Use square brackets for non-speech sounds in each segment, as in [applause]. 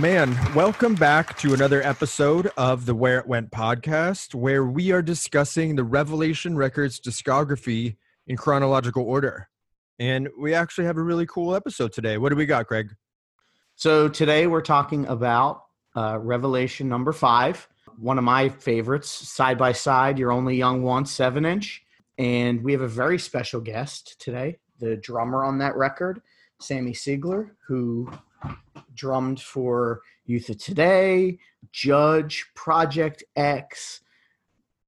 Man. Welcome back to another episode of the Where It Went podcast, where we are discussing the Revelation Records discography in chronological order. And we actually have a really cool episode today. What do we got, Greg? So today we're talking about uh, Revelation number five, one of my favorites, side by side, You're Only Young Once, seven inch. And we have a very special guest today, the drummer on that record, Sammy Siegler, who drummed for Youth of Today, Judge, Project X,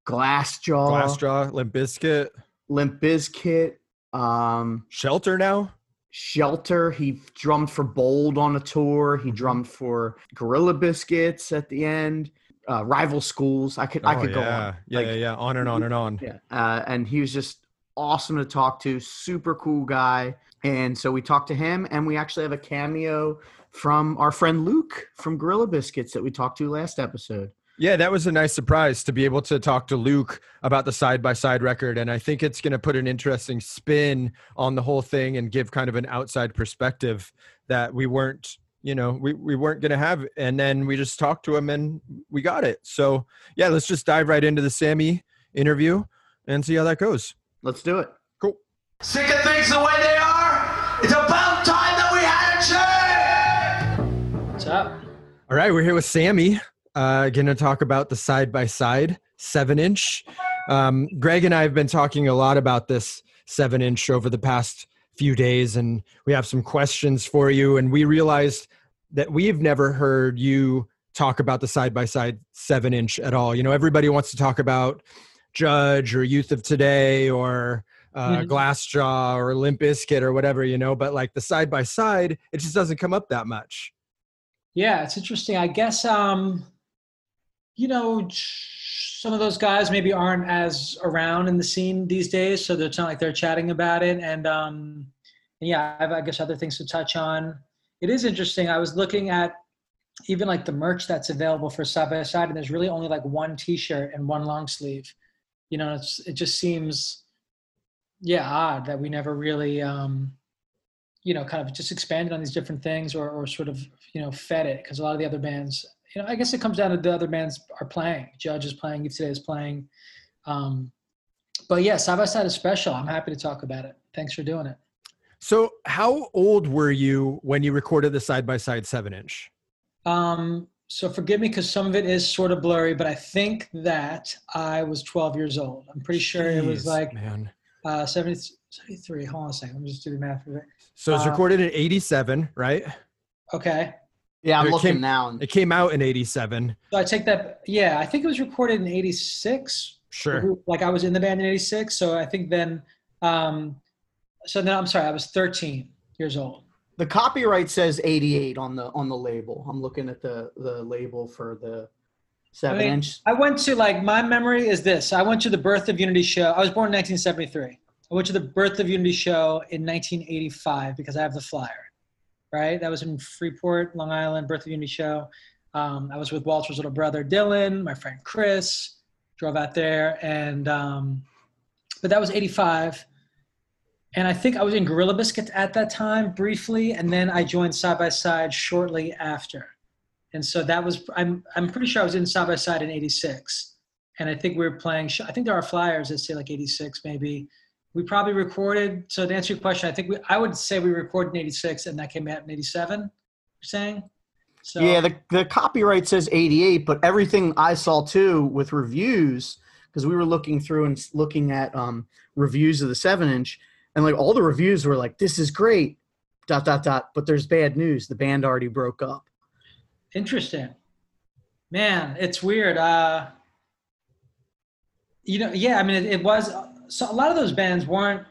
Glassjaw, Glassjaw, Limp Bizkit, Limp Bizkit, um, Shelter now. Shelter. He drummed for Bold on a tour. He drummed for Gorilla Biscuits at the end. Uh, rival schools. I could I Oh, could go yeah. on. Yeah, Like, yeah, yeah. On and on and on. Yeah, uh, and he was just awesome to talk to. Super cool guy. And so we talked to him, and we actually have a cameo from our friend Luke from Gorilla Biscuits that we talked to last episode. Yeah, that was a nice surprise to be able to talk to Luke about the side by side record. And I think it's going to put an interesting spin on the whole thing and give kind of an outside perspective that we weren't, you know, we, we weren't going to have. And then we just talked to him and we got it. So, yeah, let's just dive right into the Sammy interview and see how that goes. Let's do it. Cool. Sick of things the way they are? It's about time that we had a change! What's up? All right, we're here with Sammy. Uh, going to talk about the side by side seven inch. Um, Greg and I have been talking a lot about this seven inch over the past few days, and we have some questions for you. And we realized that we've never heard you talk about the side by side seven inch at all. You know, everybody wants to talk about Judge or Youth of Today or uh, Mhm. Glassjaw or Limp Bizkit or whatever, you know, but like the side by side, it just doesn't come up that much. Yeah, it's interesting. I guess um, you know, some of those guys maybe aren't as around in the scene these days, so it's not like they're chatting about it. And um, yeah, I have, I guess other things to touch on. It is interesting. I was looking at even like the merch that's available for side by side, and there's really only like one T-shirt and one long sleeve. You know, it's it just seems yeah odd that we never really um, you know kind of just expanded on these different things or or sort of you know fed it because a lot of the other bands you know I guess it comes down to the other bands are playing. Judge is playing. Youth Today is playing. Um, but yeah, side by side is special. I'm happy to talk about it. Thanks for doing it. So, how old were you when you recorded the side by side seven inch? Um, so forgive me because some of it is sort of blurry, but I think that I was 12 years old. I'm pretty sure it was like man. Uh, 73. Hold on a second. Let me just do the math. for it. So it's uh, recorded in '87, right? Okay. Yeah, I'm It looking came- now. It came out in '87. So I take that. Yeah, I think it was recorded in 86. Sure. Like I was in the band in 86. So I think then, um, so then I'm sorry, I was 13 years old. The copyright says 88 on the on the label. I'm looking at the the label for the seven I mean, inch. I went to like my memory is this. I went to the Birth of Unity show. I was born in 1973. I went to the Birth of Unity show in 1985 because I have the flyer. Right, that was in Freeport, Long Island. Birth of Unity show. Um, I was with Walter's little brother Dylan, my friend Chris. Drove out there, and um, but that was 85. And I think I was in Gorilla Biscuits at that time briefly, and then I joined Side by Side shortly after and so that was I'm I'm pretty sure I was in side by side in '86, and I think we were playing. I think there are flyers that say like '86 maybe. We probably recorded. So to answer your question, I think we I would say we recorded in '86 and that came out in '87. You're saying? So yeah, the, the copyright says 88, but everything I saw too with reviews, because we were looking through and looking at um, reviews of the seven inch, and like all the reviews were like, "This is great," dot dot dot. But there's bad news. The band already broke up. Interesting. Man, it's weird. Uh, you know, yeah, I mean, it, it was, so a lot of those bands weren't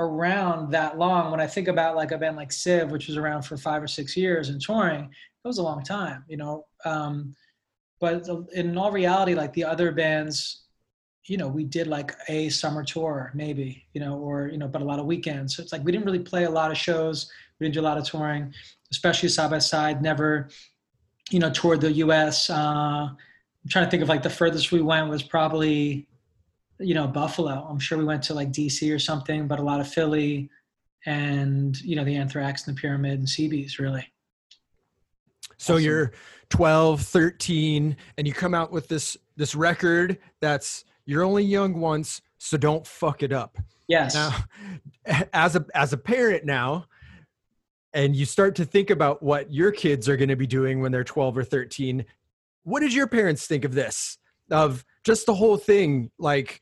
around that long. When I think about like a band like Civ, which was around for five or six years and touring, that was a long time, you know. Um, but in all reality, like the other bands, you know, we did like a summer tour, maybe, you know, or, you know, but a lot of weekends. So it's like we didn't really play a lot of shows. We didn't do a lot of touring, especially side by side, never you know, toured the U.S. Uh, I'm trying to think of like the furthest we went was probably, you know, Buffalo. I'm sure we went to like D.C. or something, but a lot of Philly, and you know, the Anthrax and the Pyramid and CBs really. So Awesome. you're 12, 13, and you come out with this this record that's you're only young once, so don't fuck it up. Yes. Now, [laughs] as a as a parent now, and you start to think about what your kids are going to be doing when they're 12 or 13, what did your parents think of this? Of just the whole thing, like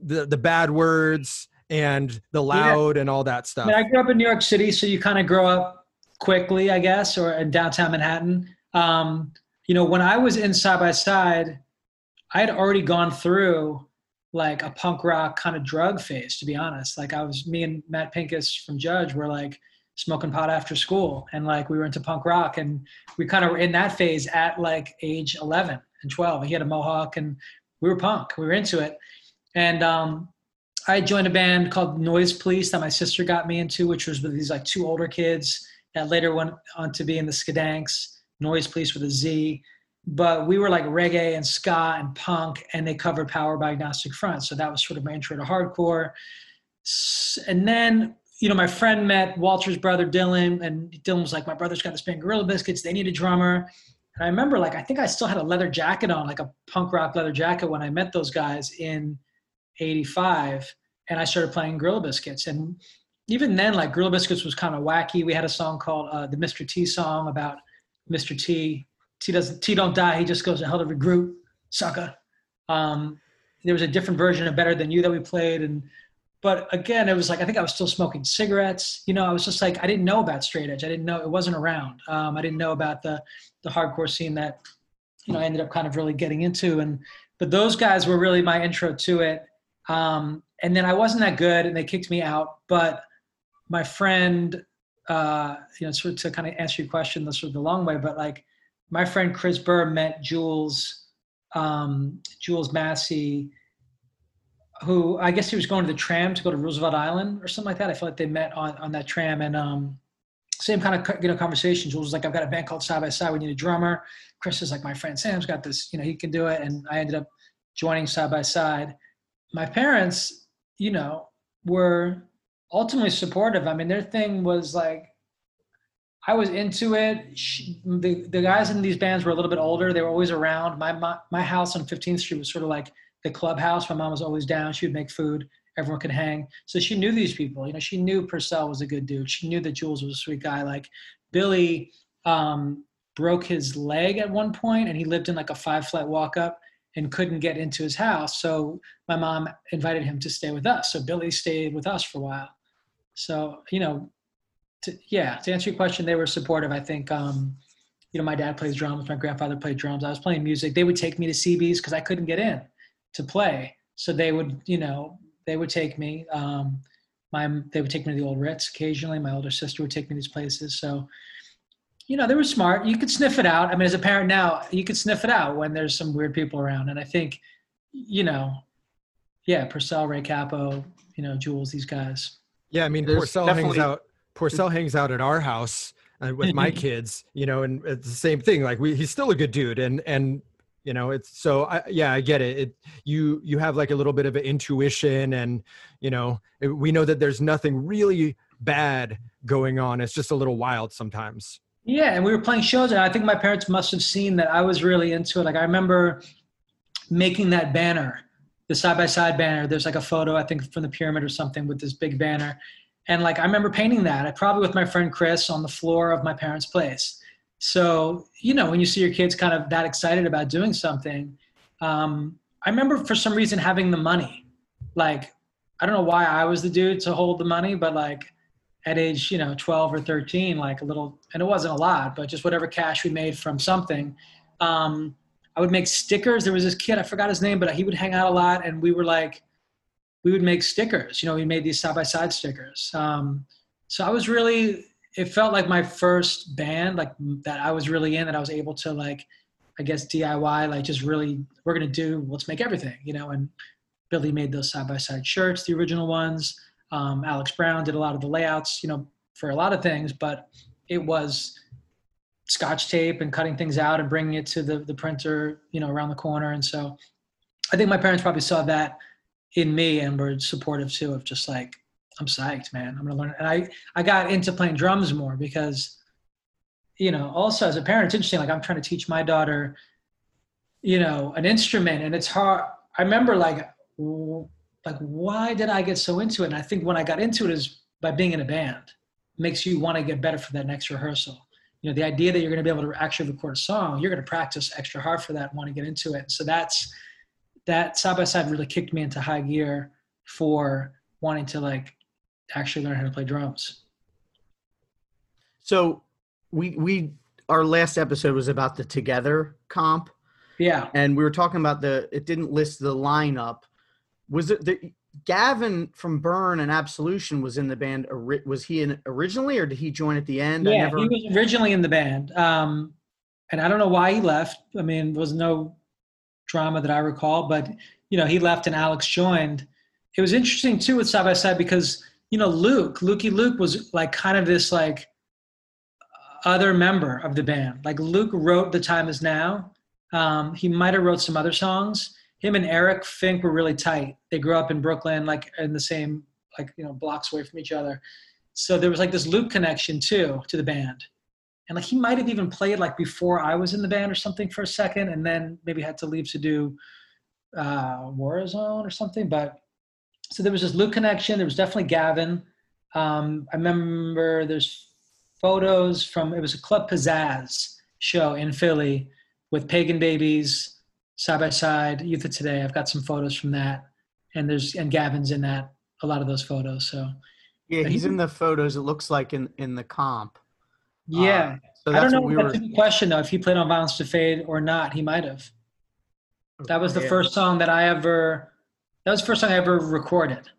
the the bad words and the loud and all that I stuff. mean, I grew up in New York City, so you kind of grow up quickly, I guess, or in downtown Manhattan. Um, you know, when I was in Side by Side, I had already gone through like a punk rock kind of drug phase, to be honest. Like I was, me and Matt Pincus from Judge were like smoking pot after school, and like we were into punk rock, and we kind of were in that phase at like age 11 and 12. He had a mohawk, and we were punk. We were into it, and um, I joined a band called Noise Police that my sister got me into, which was with these like two older kids that later went on to be in the Skadanks, Noise Police with a Z. But we were like reggae and ska and punk, and they covered Power by Agnostic Front. So that was sort of my intro to hardcore. And then, you know, my friend met Walter's brother Dylan, and Dylan was like, "My brother's got this band, Gorilla Biscuits. They need a drummer." And I remember, like, I think I still had a leather jacket on, like a punk rock leather jacket, when I met those guys in '85 and I started playing Gorilla Biscuits. And even then, like Gorilla Biscuits was kind of wacky. We had a song called uh, the Mr. T song about Mr. T. T doesn't T don't die. He just goes to hell to regroup, sucker. Um, there was a different version of Better Than You that we played, and but again, it was like I think I was still smoking cigarettes. You know, I was just like I didn't know about straight edge. I didn't know it wasn't around. Um, I didn't know about the the hardcore scene that you know I ended up kind of really getting into. And but those guys were really my intro to it. Um, and then I wasn't that good, and they kicked me out. But my friend, uh, you know, sort of to kind of answer your question the sort of the long way, but like my friend Chris Burr met Jules, um, Jules Massey, who I guess he was going to the tram to go to Roosevelt Island or something like that. I feel like they met on on that tram, and um, same kind of you know conversation. Jules was like, "I've got a band called Side by Side. We need a drummer." Chris is like, "My friend Sam's got this. You know, he can do it." And I ended up joining Side by Side. My parents, you know, were ultimately supportive. I mean, their thing was like, I was into it. She, the the guys in these bands were a little bit older. They were always around. My my, my house on 15th Street was sort of like the clubhouse. My mom was always down. She would make food. Everyone could hang. So she knew these people. You know, she knew Porcell was a good dude. She knew that Jules was a sweet guy. Like Billy um, broke his leg at one point, and he lived in like a five flight walk up and couldn't get into his house. So my mom invited him to stay with us. So Billy stayed with us for a while. So you know, to, yeah, to answer your question, they were supportive. I think, um, you know, my dad plays drums, my grandfather played drums. I was playing music. They would take me to CBs because I couldn't get in to play. So they would, you know, they would take me. Um, my they would take me to the old Ritz occasionally. My older sister would take me to these places. So, you know, they were smart. You could sniff it out. I mean, as a parent now, you could sniff it out when there's some weird people around. And I think, you know, yeah, Porcell, Ray Cappo, you know, Jules, these guys. Yeah, I mean, There's Porcell hangs out. Porcell hangs out at our house uh, with my [laughs] kids, you know, and it's the same thing. Like we, he's still a good dude, and and you know, it's so. I, yeah, I get it. It you you have like a little bit of an intuition, and you know, it- we know that there's nothing really bad going on. It's just a little wild sometimes. Yeah, and we were playing shows, and I think my parents must have seen that I was really into it. Like I remember making that banner, the side by side banner. There's like a photo, I think, from the pyramid or something with this big banner, and like I remember painting that. I probably with my friend Chris on the floor of my parents' place. So you know, when you see your kids kind of that excited about doing something, um, I remember for some reason having the money. Like I don't know why I was the dude to hold the money, but like at age you know 12 or 13 like a little and it wasn't a lot but just whatever cash we made from something um, i would make stickers. There was this kid i forgot his name but he would hang out a lot and we were like we would make stickers. You know we made these side by side stickers. Um, so i was really it felt like my first band like that i was really in that i was able to like i guess diy like just really we're gonna do let's make everything you know and billy made those side by side shirts the original ones um, Alex Brown did a lot of the layouts, you know, for a lot of things, but it was scotch tape and cutting things out and bringing it to the, the printer, you know, around the corner. And so I think my parents probably saw that in me and were supportive too of just like, I'm psyched, man. I'm to learn. And I, I got into playing drums more because you know, also as a parent, it's interesting. Like I'm trying to teach my daughter, you know, an instrument, and it's hard. I remember like, like why did I get so into it? And I think when I got into it is by being in a band. It makes you want to get better for that next rehearsal. You know, the idea that you're going to be able to actually record a song, you're going to practice extra hard for that want to get into it. So that's that side by side really kicked me into high gear for wanting to like actually learn how to play drums. So we we our last episode was about the Together comp, Yeah. and we were talking about the. It didn't list the lineup. Was it the Gavin from Burn and Absolution was in the band? Was he in originally, or did he join at the end? I Yeah, never. he was originally in the band, um, and I don't know why he left. I mean, there was no drama that I recall, but you know, he left and Alex joined. It was interesting too with side by side because you know Luke, Lukey Luke was like kind of this like other member of the band. Like Luke wrote "The Time Is Now." Um, he might have wrote some other songs. Him and Eric Fink were really tight. They grew up in Brooklyn, like in the same like you know blocks away from each other. So there was like this Luke connection too to the band. And like he might have even played like before I was in the band or something for a second, and then maybe had to leave to do uh, Warzone or something. But so there was this Luke connection. There was definitely Gavin. Um, I remember there's photos from it was a Club Pizzazz show in Philly with Pagan Babies side by side. Youth of Today. I've got some photos from that, and there's and Gavin's in that a lot of those photos. So yeah, he's in the photos. It looks like in in the comp. yeah. So I don't know what we if were. that's a question though. If he played on Violence to Fade or not, he might have. That was the Yeah. first song that I ever. That was the first song I ever recorded.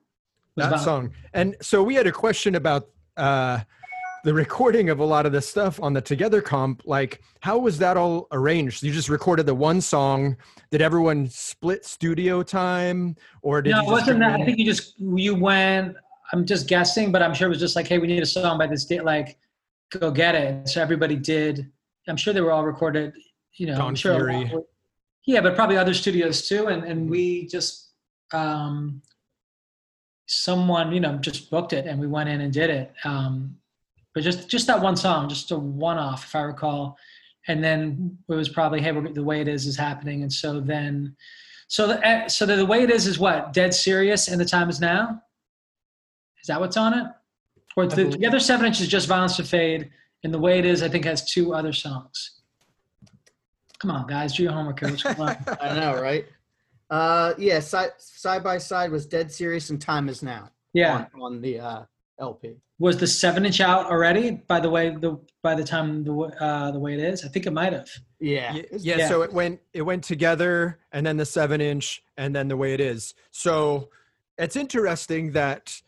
that Violence- song. And so we had a question about uh, the recording of a lot of this stuff on the Together comp. Like, how was that all arranged? You just recorded the one song. Did everyone split studio time, or did No, you it just wasn't that. I think you just you went. I'm just guessing, but I'm sure it was just like, hey, we need a song by this date. Like, go get it. So everybody did. I'm sure they were all recorded. You know, Don I'm sure. Fury. yeah, but probably other studios too, and and we just um, someone you know just booked it, and we went in and did it. Um, but just just that one song, just a one-off, if I recall. And then it was probably, hey, we're, the way it is is happening, and so then, so the eh, so the, the way it is is what dead serious, and the time is now. Is that what's on it? Or the, the other seven inches just violence to fade, and the way it is, I think, has two other songs. Come on, guys, do your homework here. What's going on? [laughs] I know, right? Uh, yeah, side side by side was dead serious and time is now. Yeah, on, on the uh, LP. was the seven inch out already? By the way, the by the time the uh, the way it is, I think it might have. Yeah, yeah, yeah, yeah. so it went it went together and then the seven inch and then the way it is so it's interesting that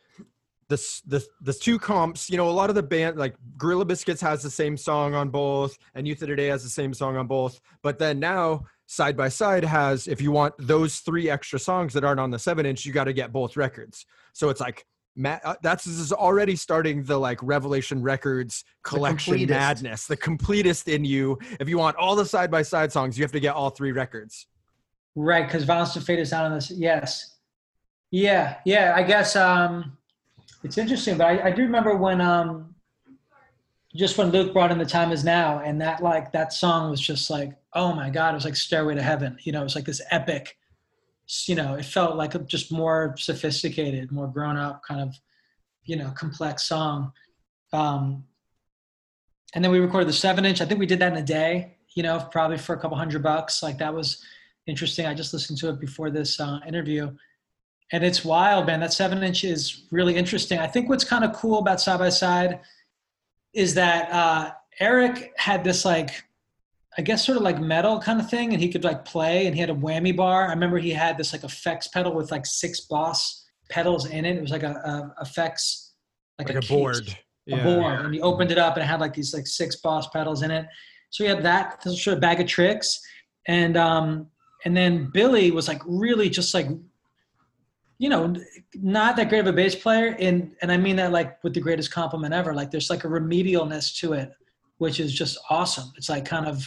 this the the two comps you know a lot of the band like gorilla biscuits has the same song on both and youth of today has the same song on both but then now side by side has if you want those three extra songs that aren't on the seven inch you got to get both records so it's like Ma- uh, that's this is already starting the like Revelation Records collection completest. madness, the completest in you. If you want all the side by side songs, you have to get all three records. Right, because violence to fade is not on this. Yes, yeah, yeah. I guess um, it's interesting, but I, I do remember when um, just when Luke brought in the time is now, and that like that song was just like, oh my god, it was like Stairway to Heaven. You know, it was like this epic. You know, it felt like a just more sophisticated, more grown up, kind of, you know, complex song. Um, and then we recorded the seven inch. I think we did that in a day. You know, probably for a couple hundred bucks. Like that was interesting. I just listened to it before this uh, interview, and it's wild, man. That seven inch is really interesting. I think what's kind of cool about side by side is that uh, Eric had this like, I guess sort of like metal kind of thing, and he could like play, and he had a whammy bar. I remember he had this like effects pedal with like six boss pedals in it. It was like a, a effects like, Like a case board. a board and he opened it up and it had like these like six boss pedals in it so he had that sort of bag of tricks and um and then billy was like really just like you know not that great of a bass player and and i mean that like with the greatest compliment ever like there's like a remedialness to it which is just awesome it's like kind of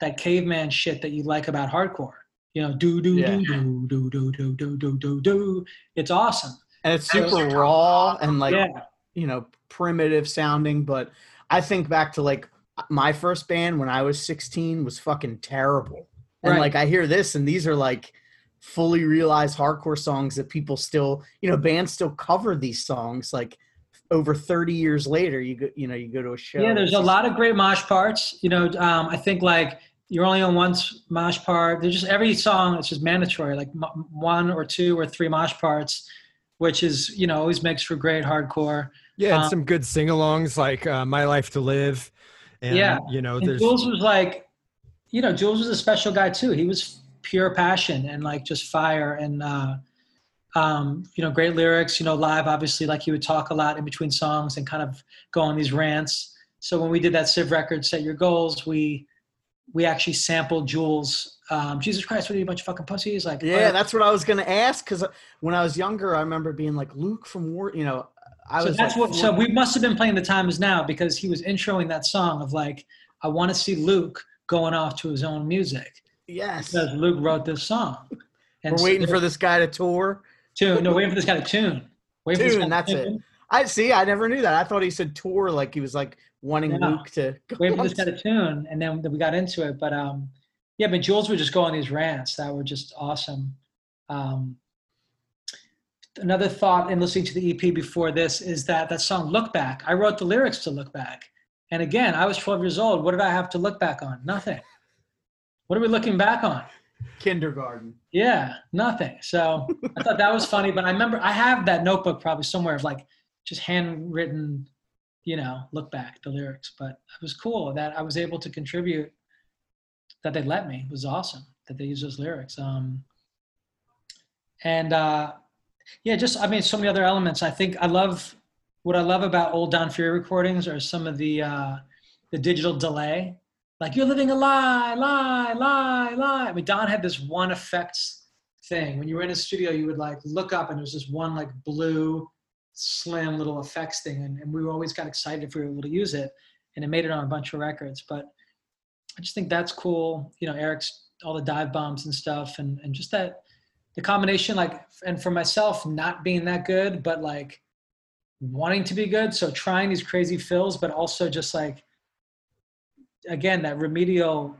that caveman shit that you like about hardcore you know do do Yeah. do do do do do do do do it's awesome and it's super raw and like yeah you know primitive sounding. But I think back to like my first band when I was 16 was fucking terrible. And Right. like I hear this and these are like fully realized hardcore songs that people still, you know, bands still cover these songs like over 30 years later you go you know you go to a show Yeah, there's a lot of great mosh parts. You know, um, I think like you're only on one s- mosh part. There's just every song. It's just mandatory, like m- one or two or three mosh parts, which is you know always makes for great hardcore. Yeah, and Um, some good sing-alongs like uh, "My Life to Live." And, Yeah, you know, And there's Jules was like, you know, Jules was a special guy too. He was pure passion and like just fire and uh, um, you know great lyrics. You know, live obviously like he would talk a lot in between songs and kind of go on these rants. So when we did that Civ record, set your goals, we we actually sampled Jules. Um, Jesus Christ, what are you a bunch of fucking pussies? Like, Yeah, uh, that's what I was gonna ask because when I was younger, I remember being like Luke from War. You know, I so was. that's like, what. So we must have been playing the time is now because he was introing that song of like, I want to see Luke going off to his own music. Yes, because Luke wrote this song. And we're waiting they're- for this guy to tour. tune. No, waiting for this guy to tune. Waiting Tune, that's it. I see. I never knew that. I thought he said tour, like he was like wanting No. Luke to. Go Waiting for this guy to tune, and then we got into it. But um, yeah, but Jules would just go on these rants that were just awesome. Um, another thought in listening to the EP before this is that that song "Look Back." I wrote the lyrics to "Look Back," and again, I was 12 years old. What did I have to look back on? Nothing. What are we looking back on? kindergarten. Yeah, nothing. So I thought that was funny, but I remember I have that notebook probably somewhere of like just handwritten, you know, look back the lyrics. But it was cool that I was able to contribute. That they let me it was awesome that they used those lyrics. Um, and uh, yeah, just I mean, so many other elements. I think I love what I love about old Don Fury recordings are some of the uh, the digital delay like you're living a lie, lie, lie, lie. I mean, Don had this one effects thing. When you were in his studio, you would like look up and there was this one like blue, slim little effects thing, and, and we always got excited if we were able to use it, and it made it on a bunch of records. But I just think that's cool. You know, Eric's all the dive bombs and stuff, and and just that the combination, like, and for myself, not being that good, but like wanting to be good, so trying these crazy fills, but also just like again that remedial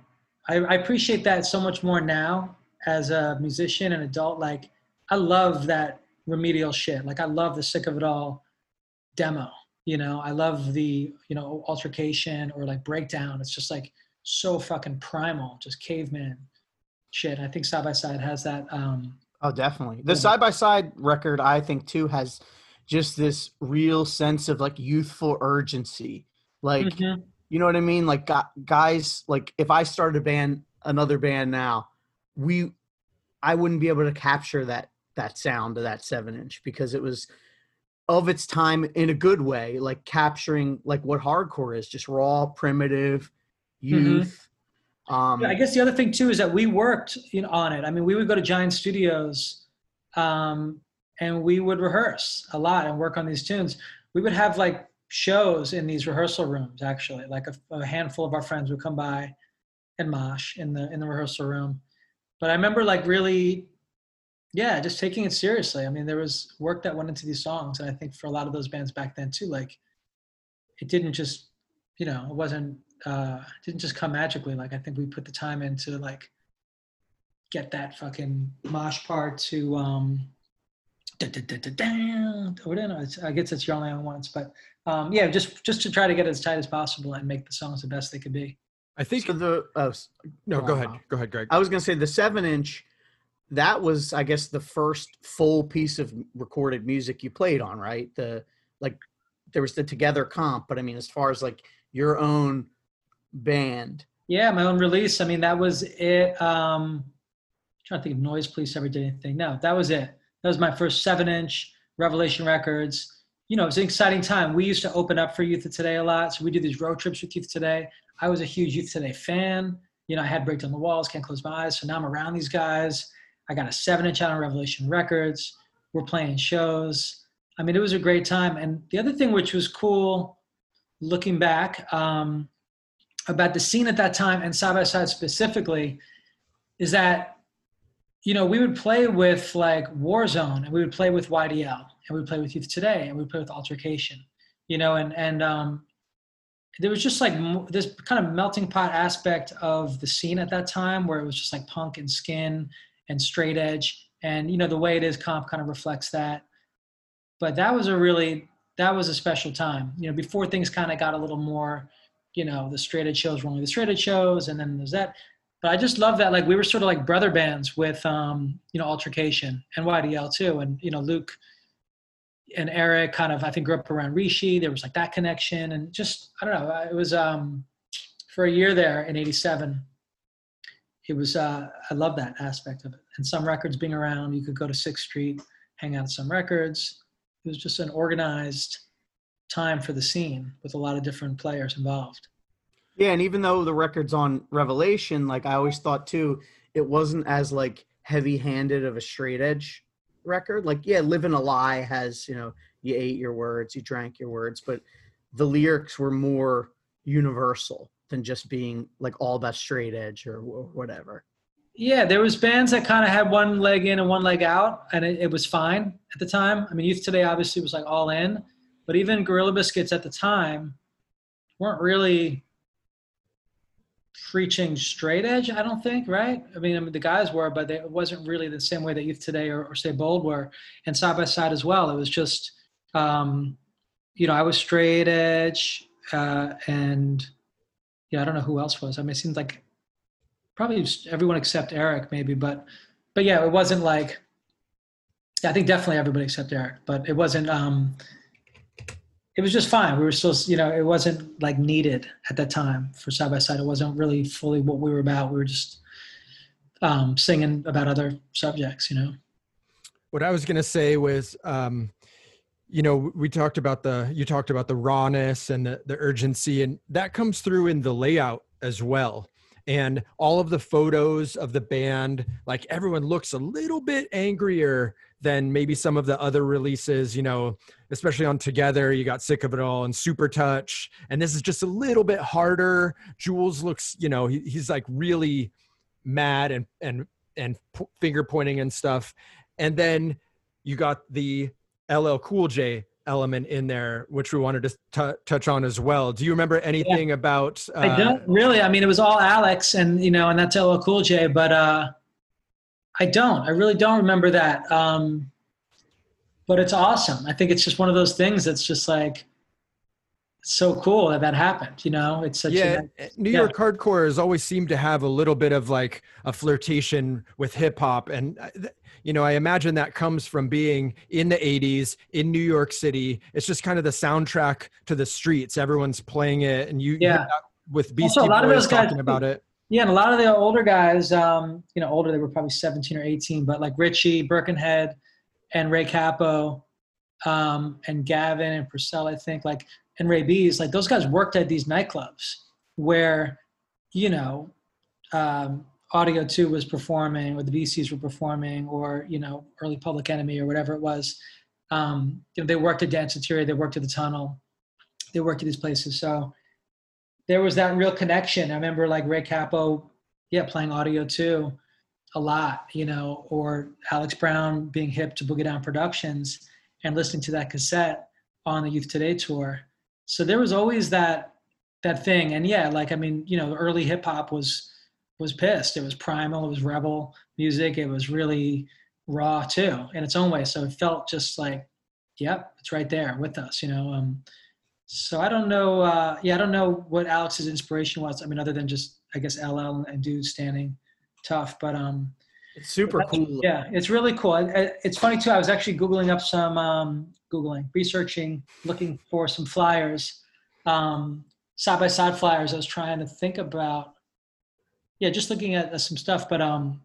I, I appreciate that so much more now as a musician and adult like i love that remedial shit like i love the sick of it all demo you know i love the you know altercation or like breakdown it's just like so fucking primal just caveman shit i think side by side has that um Oh, definitely. The side by side record, I think, too, has just this real sense of like youthful urgency. Like, mhm. You know what I mean? Like, guys, like if I started a band, another band now, we, I wouldn't be able to capture that that sound of that seven inch because it was of its time in a good way, like capturing like what hardcore is, just raw, primitive, youth. Um, Yeah, I guess the other thing too is that we worked you know, on it. I mean, we would go to Giant Studios, um, and we would rehearse a lot and work on these tunes. We would have like shows in these rehearsal rooms. Actually, like a, a handful of our friends would come by and mosh in the in the rehearsal room. But I remember like really, yeah, just taking it seriously. I mean, there was work that went into these songs, and I think for a lot of those bands back then too, like it didn't just, you know, it wasn't uh didn't just come magically like i think we put the time in to like get that fucking mosh part to um da, da, da, da, da, I don't know, it's, I guess it's your only on once, but um, yeah, just just to try to get it as tight as possible and make the songs the best they could be. I think so the oh, no. go Go ahead. Go ahead, Greg. I was gonna say the seven inch. That was, I guess, the first full piece of recorded music you played on, right? The like, there was the Together comp, but I mean, as far as like your own band, Yeah, my own release. I mean, that was it. Um, trying to think of Noise Police ever did anything. No, that was it. That was my first seven inch Revelation Records. You know, it was an exciting time. We used to open up for Youth of Today a lot. So we did these road trips with Youth Today. I was a huge Youth Today fan. You know, I had Break Down the Walls, Can't Close My Eyes. So now I'm around these guys. I got a seven inch out on Revelation Records. We're playing shows. I mean, it was a great time. And the other thing which was cool looking back, um, about the scene at that time and side by side specifically is that you know we would play with like warzone and we would play with ydl and we would play with youth today and we would play with altercation you know and and um there was just like this kind of melting pot aspect of the scene at that time where it was just like punk and skin and straight edge and you know the way it is comp kind of reflects that. But that was a really that was a special time you know before things kind of got a little more you know the straight edge shows were only the straight edge shows and then there's that but i just love that like we were sort of like brother bands with um you know altercation and ydl too and you know luke and Eric kind of I think grew up around Rishi. There was like that connection, and just I don't know. It was um, for a year there in '87. It was uh, I love that aspect of it, and some records being around. You could go to Sixth Street, hang out at some records. It was just an organized time for the scene with a lot of different players involved. Yeah, and even though the record's on Revelation, like I always thought too, it wasn't as like heavy-handed of a straight edge record. Like, yeah, Living a Lie has, you know, you ate your words, you drank your words, but the lyrics were more universal than just being like all that straight edge or whatever. Yeah, there was bands that kind of had one leg in and one leg out, and it, it, was fine at the time. I mean, Youth Today obviously was like all in, but even Gorilla Biscuits at the time weren't really preaching straight edge. I don't think, right? I mean, I mean the guys were, but they, it wasn't really the same way that Youth Today or, or Stay Bold were, and side by side as well. It was just, um, you know, I was straight edge, uh, and yeah, I don't know who else was. I mean, it seemed like probably everyone except Eric, maybe, but but yeah, it wasn't like. Yeah, I think definitely everybody except Eric, but it wasn't. Um, it was just fine. We were still, you know, it wasn't like needed at that time for side by side. It wasn't really fully what we were about. We were just um, singing about other subjects, you know. What I was gonna say was, um, you know, we talked about the you talked about the rawness and the, the urgency, and that comes through in the layout as well. And all of the photos of the band, like everyone looks a little bit angrier than maybe some of the other releases, you know, especially on Together, you got Sick of It All and Super Touch. And this is just a little bit harder. Jules looks, you know, he, he's like really mad and, and, and p- finger pointing and stuff. And then you got the LL Cool J element in there, which we wanted to t- touch on as well. Do you remember anything yeah. about? Uh, I don't really. I mean, it was all Alex, and you know, and that's LL Cool J, but uh, I don't. I really don't remember that. Um, but it's awesome. I think it's just one of those things that's just like so cool that that happened. You know, it's such yeah. A, New yeah. York hardcore has always seemed to have a little bit of like a flirtation with hip hop, and uh, you know, I imagine that comes from being in the '80s in New York City. It's just kind of the soundtrack to the streets. Everyone's playing it, and you yeah. with Beastie also, a lot Boys of those talking guys, about it. Yeah, and a lot of the older guys, um, you know, older, they were probably 17 or 18, but like Richie, Birkenhead, and Ray Cappo, um, and Gavin and Porcell, I think, like, and Raybeez, like those guys worked at these nightclubs where, you know, um, Audio 2 was performing, or the VCs were performing, or, you know, early Public Enemy or whatever it was. Um, you know, they worked at Danceteria, they worked at the Tunnel, they worked at these places. So, there was that real connection. I remember like Ray Cappo, yeah, playing Audio Two a lot, you know, or Alex Brown being hip to Boogie Down Productions and listening to that cassette on the Youth Today tour. So there was always that that thing. And yeah, like I mean, you know, early hip hop was was pissed. It was primal, it was rebel music, it was really raw too in its own way. So it felt just like, yep, it's right there with us, you know. Um, so I don't know. Uh, yeah, I don't know what Alex's inspiration was. I mean, other than just I guess LL and dude standing tough, but um, it's super cool. Yeah, it's really cool. It's funny too. I was actually googling up some um, googling, researching, looking for some flyers, um, side by side flyers. I was trying to think about. Yeah, just looking at some stuff, but um,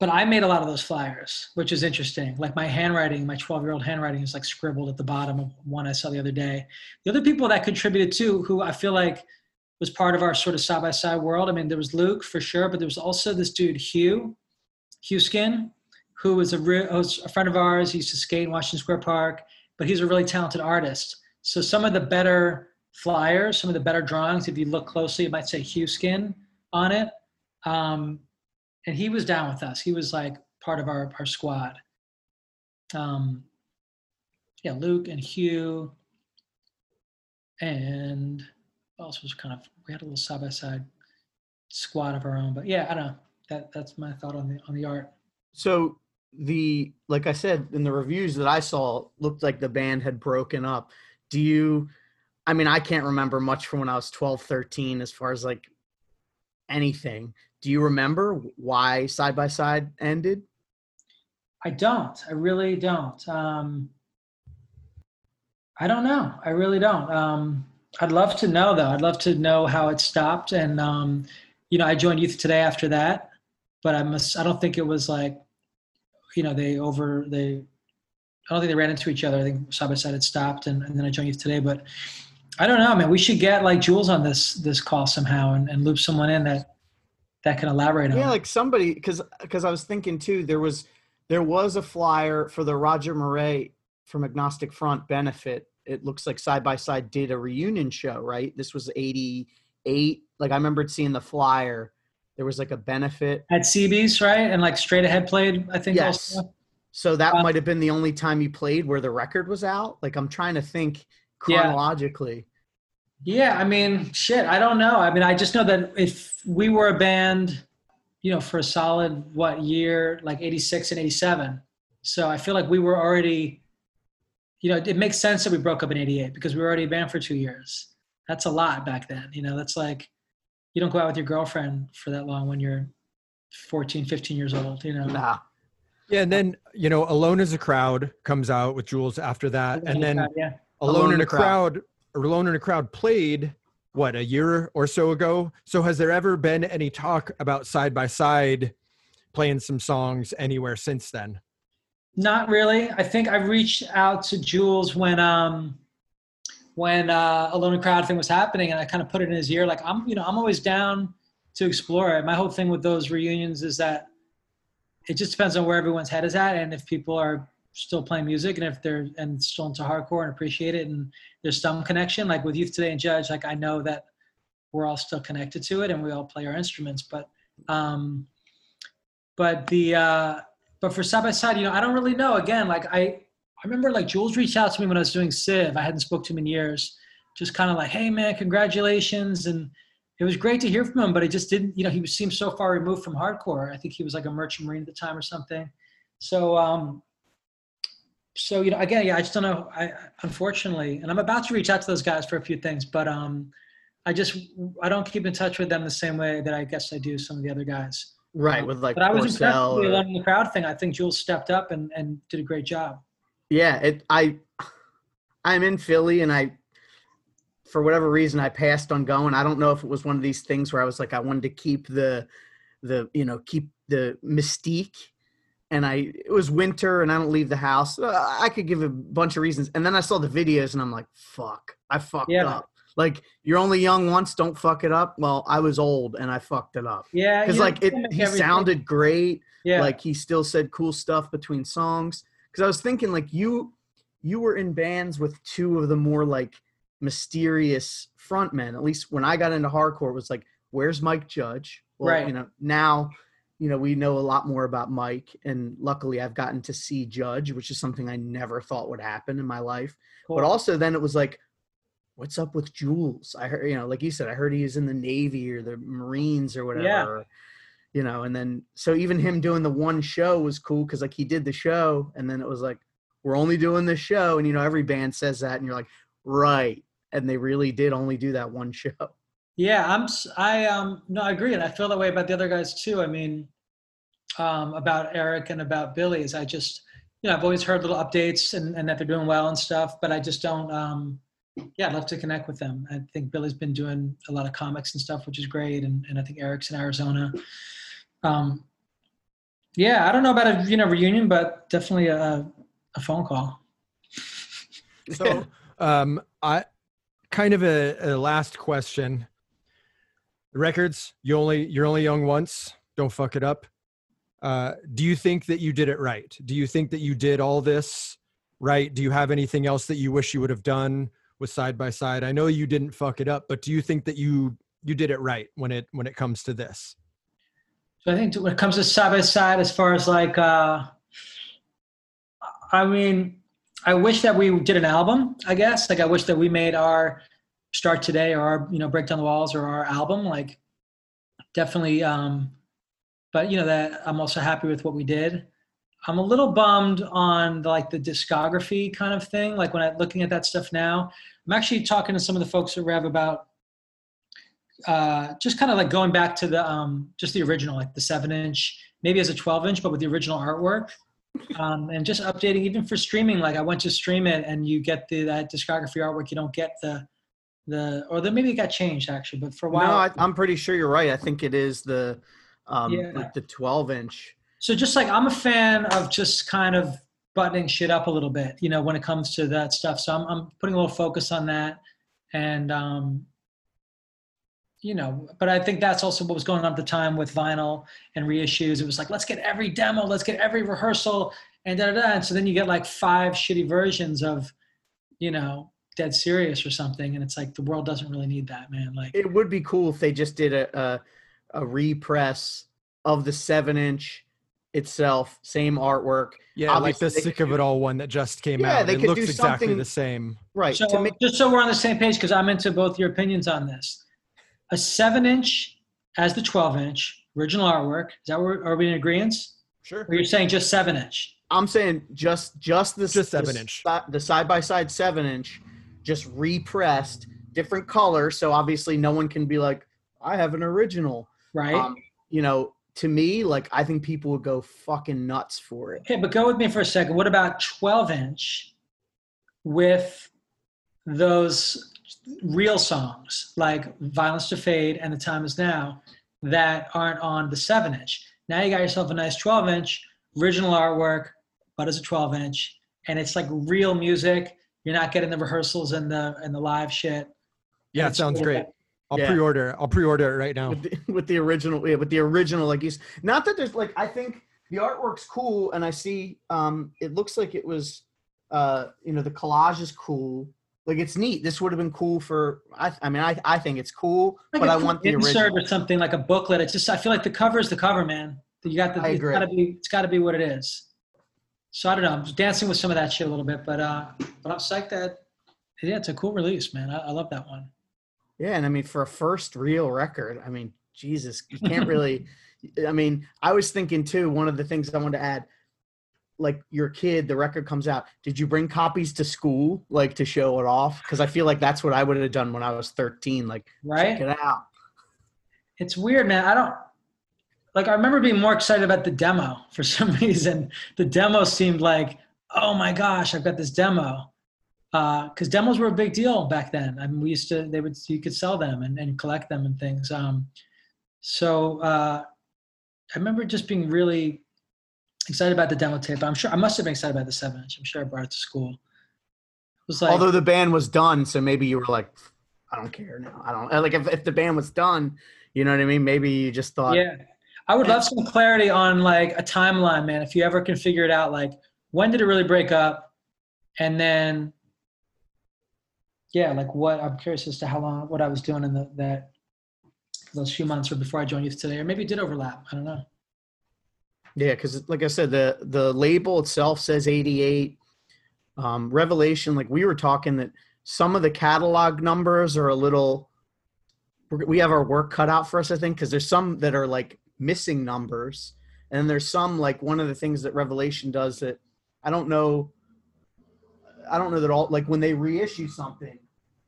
but I made a lot of those flyers, which is interesting. Like my handwriting, my 12 year old handwriting is like scribbled at the bottom of one I saw the other day. The other people that contributed too, who I feel like was part of our sort of side by side world. I mean, there was Luke for sure, but there was also this dude, Hugh, Hugh Skin, who was a, re- was a friend of ours. He used to skate in Washington Square Park, but he's a really talented artist. So some of the better flyers, some of the better drawings, if you look closely, it might say Hugh Skin on it. Um, and he was down with us. He was like part of our our squad. Um, yeah, Luke and Hugh. and also was kind of we had a little side by side squad of our own. But yeah, I don't know. That that's my thought on the on the art. So the like I said in the reviews that I saw looked like the band had broken up. Do you I mean I can't remember much from when I was 12, 13 as far as like anything. Do you remember why side by side ended? I don't. I really don't. Um, I don't know. I really don't. Um, I'd love to know though. I'd love to know how it stopped. And um, you know, I joined Youth Today after that, but I must. I don't think it was like, you know, they over they. I don't think they ran into each other. I think side by side had stopped, and, and then I joined Youth Today. But I don't know, man. We should get like Jules on this this call somehow and, and loop someone in that that can elaborate on. Yeah, like somebody because because I was thinking too. There was there was a flyer for the Roger Miret from Agnostic Front benefit. It looks like side by side did a reunion show, right? This was eighty eight. Like I remembered seeing the flyer. There was like a benefit. at CB's, right? And like straight ahead played, I think. Yes. Also. So that Um, might have been the only time you played where the record was out. Like I'm trying to think chronologically. Yeah, I mean, shit, I don't know. I mean, I just know that if we were a band, you know, for a solid what year, like 86 and 87. So I feel like we were already, you know, it makes sense that we broke up in 88 because we were already a band for two years. That's a lot back then. You know, that's like, you don't go out with your girlfriend for that long when you're 14, 15 years old, you know? Nah. Yeah, and then you know, Alone as a Crowd comes out with Jules after that, and then yeah. Alone, in a crowd. or Alone in a Crowd played what a year or so ago. So has there ever been any talk about side by side playing some songs anywhere since then? Not really. I think I reached out to Jules when um when uh Alone in a Crowd thing was happening and I kind of put it in his ear like I'm you know I'm always down to explore it. My whole thing with those reunions is that it just depends on where everyone's head is at and if people are still playing music and if they're and still into hardcore and appreciate it and there's some connection like with Youth Today and Judge like I know that we're all still connected to it and we all play our instruments but um but the uh but for side by side, you know, I don't really know. Again, like I, I remember like Jules reached out to me when I was doing Civ. I hadn't spoke to him in years. Just kind of like, hey man, congratulations, and it was great to hear from him. But it just didn't, you know, he seemed so far removed from hardcore. I think he was like a merchant marine at the time or something. So, um, so you know, again, yeah, I just don't know. I unfortunately, and I'm about to reach out to those guys for a few things, but um, I just I don't keep in touch with them the same way that I guess I do some of the other guys. Right, with like But I was impressed Porcell with or- in the crowd thing. I think Jules stepped up and, and did a great job. Yeah, it I I'm in Philly and I for whatever reason I passed on going. I don't know if it was one of these things where I was like I wanted to keep the the you know, keep the mystique and I it was winter and I don't leave the house. Uh, I could give a bunch of reasons. And then I saw the videos and I'm like, fuck. I fucked Yeah. up. Like you're only young once, don't fuck it up. Well, I was old and I fucked it up. Yeah, Cuz like it he everything- sounded great yeah, like he still said cool stuff between songs because i was thinking like you you were in bands with two of the more like mysterious frontmen at least when i got into hardcore it was like where's mike judge well Right. you know now you know we know a lot more about mike and luckily i've gotten to see judge which is something i never thought would happen in my life cool. but also then it was like what's up with jules i heard you know like you said i heard he is in the navy or the marines or whatever Yeah. you know and then so even him doing the one show was cool because like he did the show and then it was like we're only doing this show and you know every band says that and you're like right and they really did only do that one [laughs] show yeah, I'm. I um. No, I agree, and I feel that way about the other guys too. I mean, um, about Eric and about Billy is I just, you know, I've always heard little updates and, and that they're doing well and stuff, but I just don't. Um, yeah, I'd love to connect with them. I think Billy's been doing a lot of comics and stuff, which is great, and and I think Eric's in Arizona. Um, yeah, I don't know about a you know reunion, but definitely a a phone call. So, um, I kind of a, a last question. Records, you only you're only young once. Don't fuck it up. Uh, do you think that you did it right? Do you think that you did all this right? Do you have anything else that you wish you would have done with side by side? I know you didn't fuck it up, but do you think that you you did it right when it when it comes to this? So I think when it comes to side by side, as far as like, uh, I mean, I wish that we did an album. I guess like I wish that we made our start today or our you know break down the walls or our album like definitely um but you know that i'm also happy with what we did. I'm a little bummed on like the discography kind of thing like when i'm looking at that stuff now i'm actually talking to some of the folks at rev about uh just kind of like going back to the um just the original like the seven inch maybe as a 12 inch but with the original artwork um, and just updating even for streaming. Like i went to stream it and you get the that discography artwork. You don't get the the or then maybe it got changed actually but for a while No, I, I'm pretty sure you're right. I think it is the um Yeah. like the 12 inch. so just like i'm a fan of just kind of buttoning shit up a little bit you know when it comes to that stuff so i'm, I'm putting a little focus on that and um you know but i think that's also what was going on at the time with vinyl and reissues it was like let's get every demo let's get every rehearsal and da da da and so then you get like five shitty versions of you know dead serious or something and it's like the world doesn't really need that man like It would be cool if they just did a a, a repress of the seven inch itself, same artwork. Yeah, like the sick could of it all one that just came Yeah, out. they it could looks do exactly the same. Right. So to make just so we're on the same page, because I'm into both your opinions on this. A seven inch as the 12 inch original artwork. Is that where are we in agreement? Sure. Or you're saying just seven inch? I'm saying just just this Just the seven s- inch. the side by side seven inch, just repressed, different color. So obviously no one can be like, I have an original. Right. Um, you know, to me, like I think people would go fucking nuts for it. okay, but go with me for a second. What about 12 inch with those real songs like Violence to Fade and The Time Is Now that aren't on the seven inch? Now you got yourself a nice 12 inch original artwork, but it's a 12 inch, and it's like real music. You're not getting the rehearsals and the and the live shit. Yeah, it sounds great. I'll Yeah. pre-order. I'll pre-order it right now. with the, with the original yeah, with the original like you s- not that there's like i think the artwork's cool and i see um it looks like it was uh you know the collage is cool like it's neat this would have been cool for i i mean i i think it's cool Like but I want the insert original or something like a booklet. It's just I feel like the cover is the cover, man. You got the. I It's agree. got to be. It's got to be what it is. So I don't know. I'm dancing with some of that shit a little bit, but uh, but I'm psyched that. Yeah, it's a cool release, man. I, I love that one. yeah and i mean for a first real record i mean jesus you [laughs] can't really i mean i was thinking too one of the things i wanted to add like your kid the record comes out did you bring copies to school like to show it off because i feel like that's what i would have done when i was 13 like Right? check it out It's weird, man. I don't like. I remember being more excited about the demo for [laughs] some reason. The demo seemed like, oh my gosh, I've got this demo. Because demos were a big deal back then. I mean, we used to. They would. You could sell them and, and collect them and things. Um, so uh, I remember just being really excited about the demo tape. I'm sure I must have been excited about the seven inch. I'm sure I brought it to school. It was like, Although the band was done, so maybe you were like, I don't care now. I don't like if, if the band was done, you know what I mean? Maybe you just thought, Yeah. I would love some clarity on like a timeline, man. If you ever can figure it out, like when did it really break up? And then, yeah, like what I'm curious as to how long, what I was doing in the, that, those few months or before I joined Youth Today, or maybe it did overlap. I don't know. yeah, because like I said, the the label itself says 88. Um, Revelation, like we were talking that some of the catalog numbers are a little. We have our work cut out for us, I think, because there's some that are like missing numbers, and then there's some like one of the things that Revelation does that I don't know. I don't know that all like when they reissue something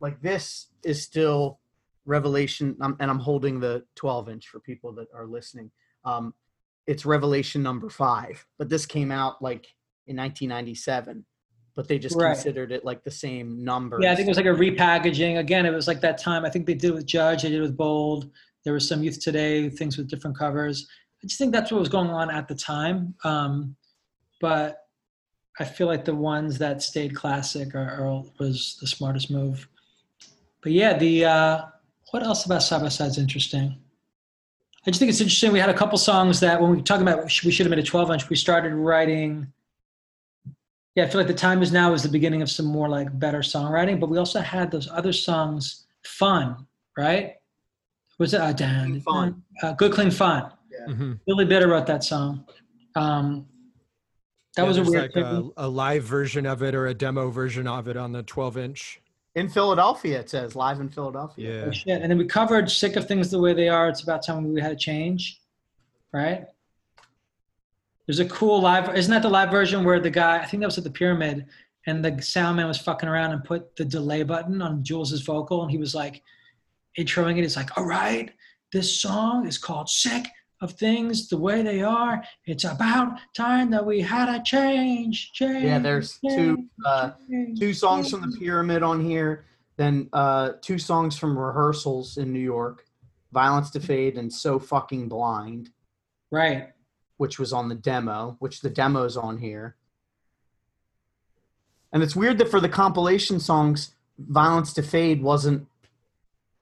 like this is still Revelation, um, and I'm holding the 12 inch for people that are listening. Um, it's Revelation number five, but this came out like in 1997, but they just Right. considered it like the same number. Yeah, I think it was like a repackaging. Again, it was like that time. I think they did with Judge, they did with Bold. There was some Youth Today things with different covers. I just think that's what was going on at the time. Um, but I feel like the ones that stayed classic are, are was the smartest move. But yeah, the uh, what else about side by side is interesting? I just think it's interesting. We had a couple songs that when we were talking about we should have made a 12 inch, we started writing yeah, I feel like the time is now is the beginning of some more like better songwriting, but we also had those other songs, fun, right? Was it uh, Dan? Fun. Uh, Good Clean Fun. Mhm. Billy Bitter wrote that song. Um, that Yeah, was a weird like a, thing. a live version of it or a demo version of it on the 12 inch. In Philadelphia, it says live in Philadelphia. Yeah. Oh, shit. And then we covered Sick of Things the Way They Are. It's about time we had a change, right? There's a cool live, isn't that the live version where the guy, I think that was at the pyramid, and the sound man was fucking around and put the delay button on Jules's vocal, and he was like introing it. It's like, all right, this song is called Sick of Things the Way They Are. It's about time that we had a change. change Yeah, there's two uh, change, two songs from the pyramid on here. Then uh, two songs from rehearsals in New York, "Violence to Fade" and "So Fucking Blind," Right. which was on the demo. Which the demo's on here. And it's weird that for the compilation songs, "Violence to Fade" wasn't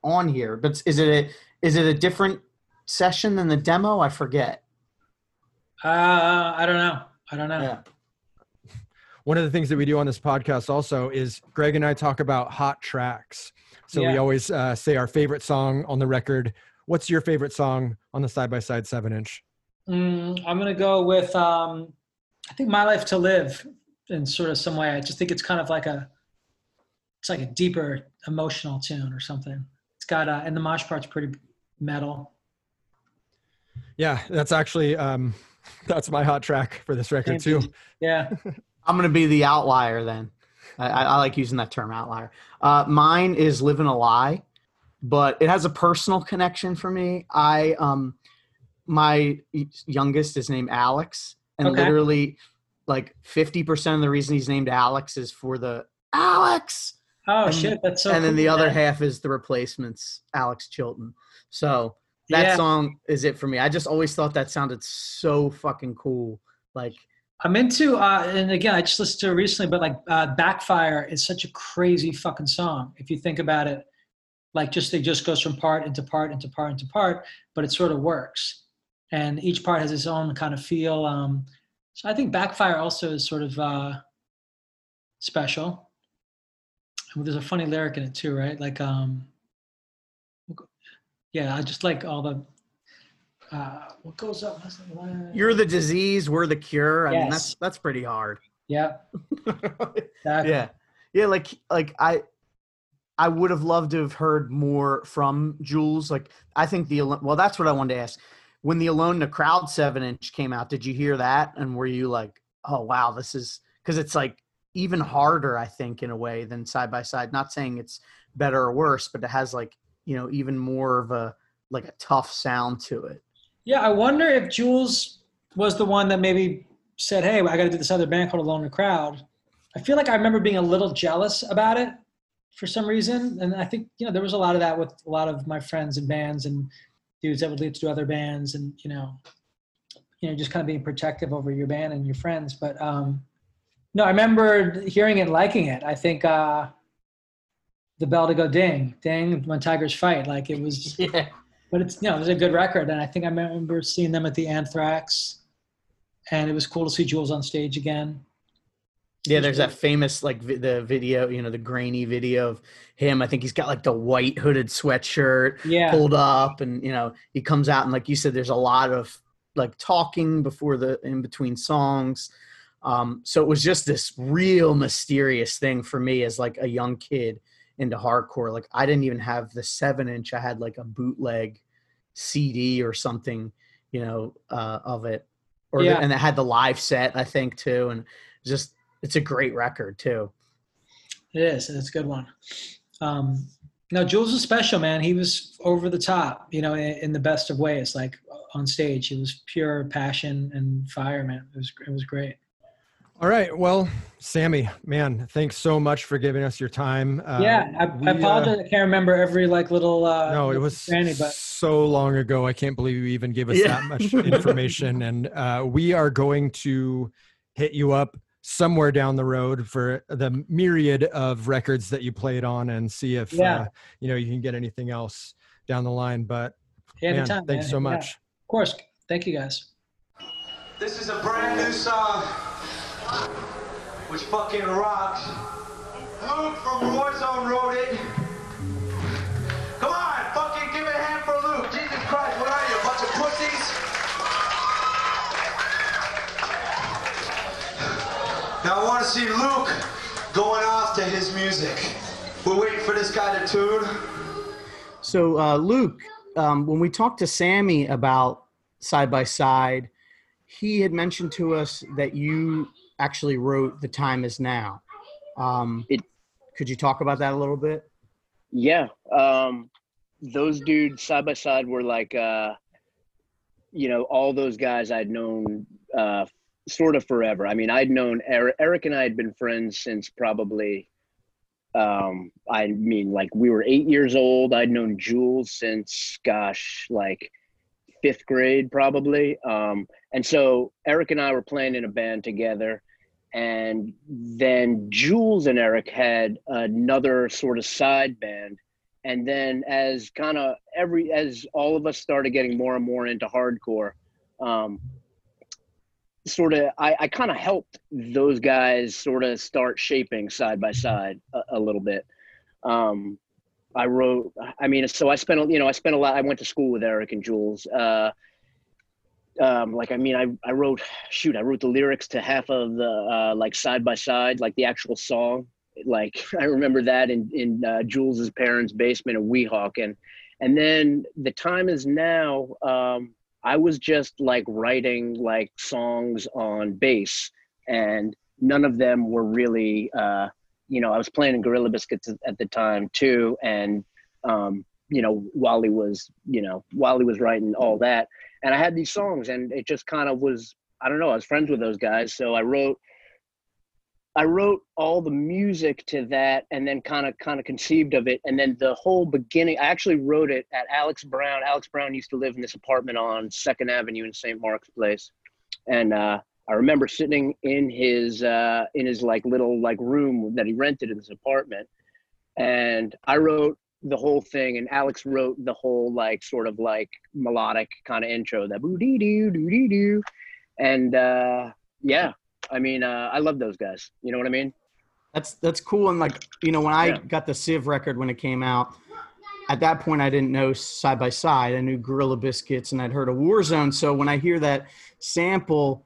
on here. But is it a is it a different session than the demo? I forget. Uh, I don't know. I don't know. Yeah. One of the things that we do on this podcast also is Greg and I talk about hot tracks. So we always uh, say our favorite song on the record. What's your favorite song on the side by side seven inch? Mm, I'm gonna go with um, I think "My Life to Live" in sort of some way. I just think it's kind of like a, it's like a deeper emotional tune or something. It's got uh, and the mosh part's pretty metal. Yeah, that's actually um, [laughs] that's my hot track for this record too. Yeah, [laughs] I'm gonna be the outlier then. I, I I like using that term outlier. Uh, mine is "Living a Lie," but it has a personal connection for me. I um, my youngest is named Alex, and Okay. literally, like 50 percent of the reason he's named Alex is for the Alex, Oh And- shit, that's so. and then cool, the other half is the replacements, Alex Chilton. So that Yeah. song is it for me. I just always thought that sounded so fucking cool. Like I'm into, uh, and again, I just listened to it recently, but like uh, "Backfire" is such a crazy fucking song. If you think about it, like just it just goes from part into part into part into part, but it sort of works, and each part has its own kind of feel. Um, so I think "Backfire" also is sort of uh, special. There's a funny lyric in it too, right? Like, um, yeah, I just like all the. Uh, what goes up? you're the disease, we're the cure. I mean, that's that's pretty hard. Yeah. [laughs] Exactly. yeah yeah like like i i would have loved to have heard more from jules like i think the well that's what i wanted to ask when the alone in the crowd seven inch came out did you hear that and were you like oh wow this is because it's like even harder i think in a way than side by side not saying it's better or worse but it has like you know even more of a like a tough sound to it Yeah, I wonder if Jules was the one that maybe said, "Hey, I got to do this other band called Alone in the Crowd." I feel like I remember being a little jealous about it for some reason, and I think you know there was a lot of that with a lot of my friends and bands and dudes that would lead to other bands, and you know, you know, just kind of being protective over your band and your friends. But um, no, I remember hearing it, liking it. I think uh, the bell to go ding, ding when tigers fight, like it was [laughs] yeah but it's you know it was a good record and i think i remember seeing them at the anthrax and it was cool to see jules on stage again Yeah, there's that famous like vi- the video, you know, the grainy video of him. I think he's got like the white hooded sweatshirt yeah pulled up, and you know he comes out and like you said, there's a lot of like talking before the in between songs. Um, so it was just this real mysterious thing for me as like a young kid into hardcore. Like I didn't even have the seven inch; I had like a bootleg CD or something, you know, uh, of it, or Yeah. the, and it had the live set, I think too, and just it's a great record too. it is it's a good one um no jules was special man he was over the top you know in, in the best of ways like on stage he was pure passion and fire man it was it was great All right. Well, Sammy, man, thanks so much for giving us your time. Uh, yeah I, we, I uh, apologize i can't remember every like little uh no, it was granny, but so long ago. I can't believe you even gave us Yeah. that much information. [laughs] and uh, we are going to hit you up somewhere down the road for the myriad of records that you played on and see if Yeah. uh, you know you can get anything else down the line. But yeah, man, anytime, thanks man. so Yeah. much. of course thank you guys This is a brand new song, which fucking rocks. Luke from Warzone wrote it. Come on, fucking give it a hand for Luke. Jesus Christ, what are you, a bunch of pussies? Now I want to see Luke going off to his music. We're waiting for this guy to tune. So, uh, Luke, um, when we talked to Sammy about side by side, he had mentioned to us that you actually wrote "The Time Is Now." Um, It- could you talk about that a little bit? Yeah. Um, those dudes side by side were like, uh, you know, all those guys I'd known uh, sort of forever. I mean, I'd known Eric, Eric and I had been friends since probably, um, I mean, like we were eight years old. I'd known Jules since, gosh, like fifth grade probably. Um, and so Eric and I were playing in a band together. And then Jules and Eric had another sort of side band. And then as kind of every as all of us started getting more and more into hardcore um sort of i, I kind of helped those guys sort of start shaping side by side a, a little bit. Um i wrote i mean so i spent you know i spent a lot i went to school with eric and jules. Uh um like i mean i i wrote shoot i wrote the lyrics to half of the uh like side by side like the actual song like [laughs] I remember that in in uh, Jules's parents' basement in Weehawken, and then the time is now. Um, I was just like writing like songs on bass, and none of them were really. Uh, you know, I was playing in Gorilla Biscuits at- at the time too, and um, you know, Wally was you know Wally was writing all that, and I had these songs, and it just kind of was. I don't know. I was friends with those guys, so I wrote I wrote all the music to that and then kind of kind of conceived of it and then the whole beginning I actually wrote it at Alex Brown. Alex Brown used to live in this apartment on 2nd Avenue in St. Mark's Place. And uh I remember sitting in his uh in his like little like room that he rented in this apartment and I wrote the whole thing and Alex wrote the whole like sort of like melodic kind of intro that boo dee doo doo dee doo and uh yeah I mean, uh, I love those guys. You know what I mean? That's that's cool. And like you know, when I Yeah. got the Civ record when it came out, at that point I didn't know side by side. I knew Gorilla Biscuits and I'd heard of Warzone. So when I hear that sample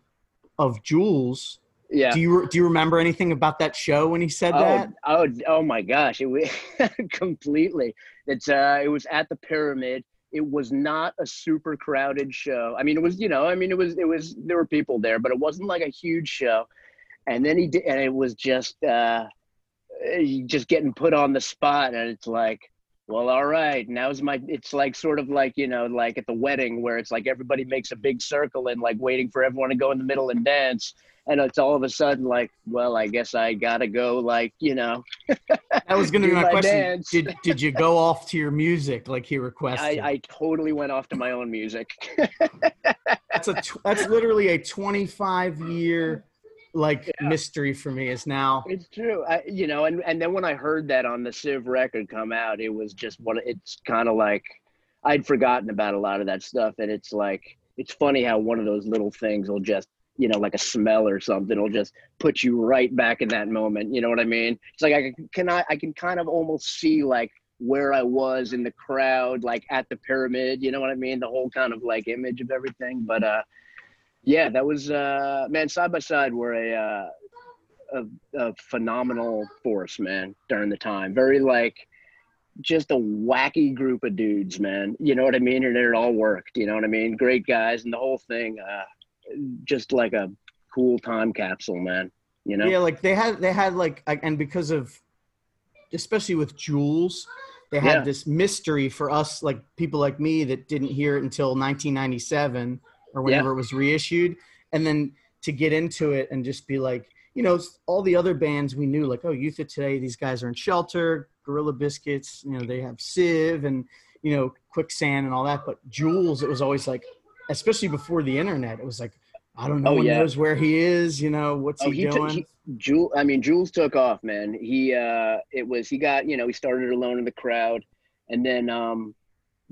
of Jules, Yeah. do you do you remember anything about that show when he said oh, that? oh, oh my gosh! It was [laughs] completely. It's uh, it was at the pyramid. It was not a super crowded show. I mean, it was you know, I mean, it was it was there were people there, but it wasn't like a huge show. And then he did, and it was just uh, just getting put on the spot, and it's like, well, all right, now's my. It's like sort of like you know, like at the wedding where it's like everybody makes a big circle and like waiting for everyone to go in the middle and dance and it's all of a sudden like, well, I guess I gotta go, like you know. [laughs] That was going to be my my question. dance. Did did you go off to your music like he requested? I, I totally went off to my own music. [laughs] that's a that's literally a 25 year like mystery for me. Is now it's true, I, you know. And and then when I heard that on the Civ record come out, it was just what it's kind of like. I'd forgotten about a lot of that stuff, and it's like it's funny how one of those little things will just you know like a smell or something will just put you right back in that moment you know what i mean it's like i can, can i i can kind of almost see like where i was in the crowd like at the pyramid you know what i mean the whole kind of like image of everything but uh yeah that was uh man side by side were a uh a, a phenomenal force man during the time very like just a wacky group of dudes man you know what i mean and it all worked you know what i mean great guys and the whole thing uh just like a cool time capsule, man. You know? yeah, like they had they had like and because of especially with Jules, they had Yeah. this mystery for us like people like me that didn't hear it until 1997 or whenever it was reissued, and then to get into it and just be like, you know, all the other bands we knew like oh Youth of Today, these guys are in Shelter, Gorilla Biscuits, you know they have Civ and you know Quicksand and all that, but Jules it was always like, especially before the internet, it was like. I don't know. Oh, yeah. knows where he is. You know what's Oh, he, he doing? he- Jewel, I mean, Jules took off, man. He, uh, it was, he got, you know, he started alone in the crowd and then, um,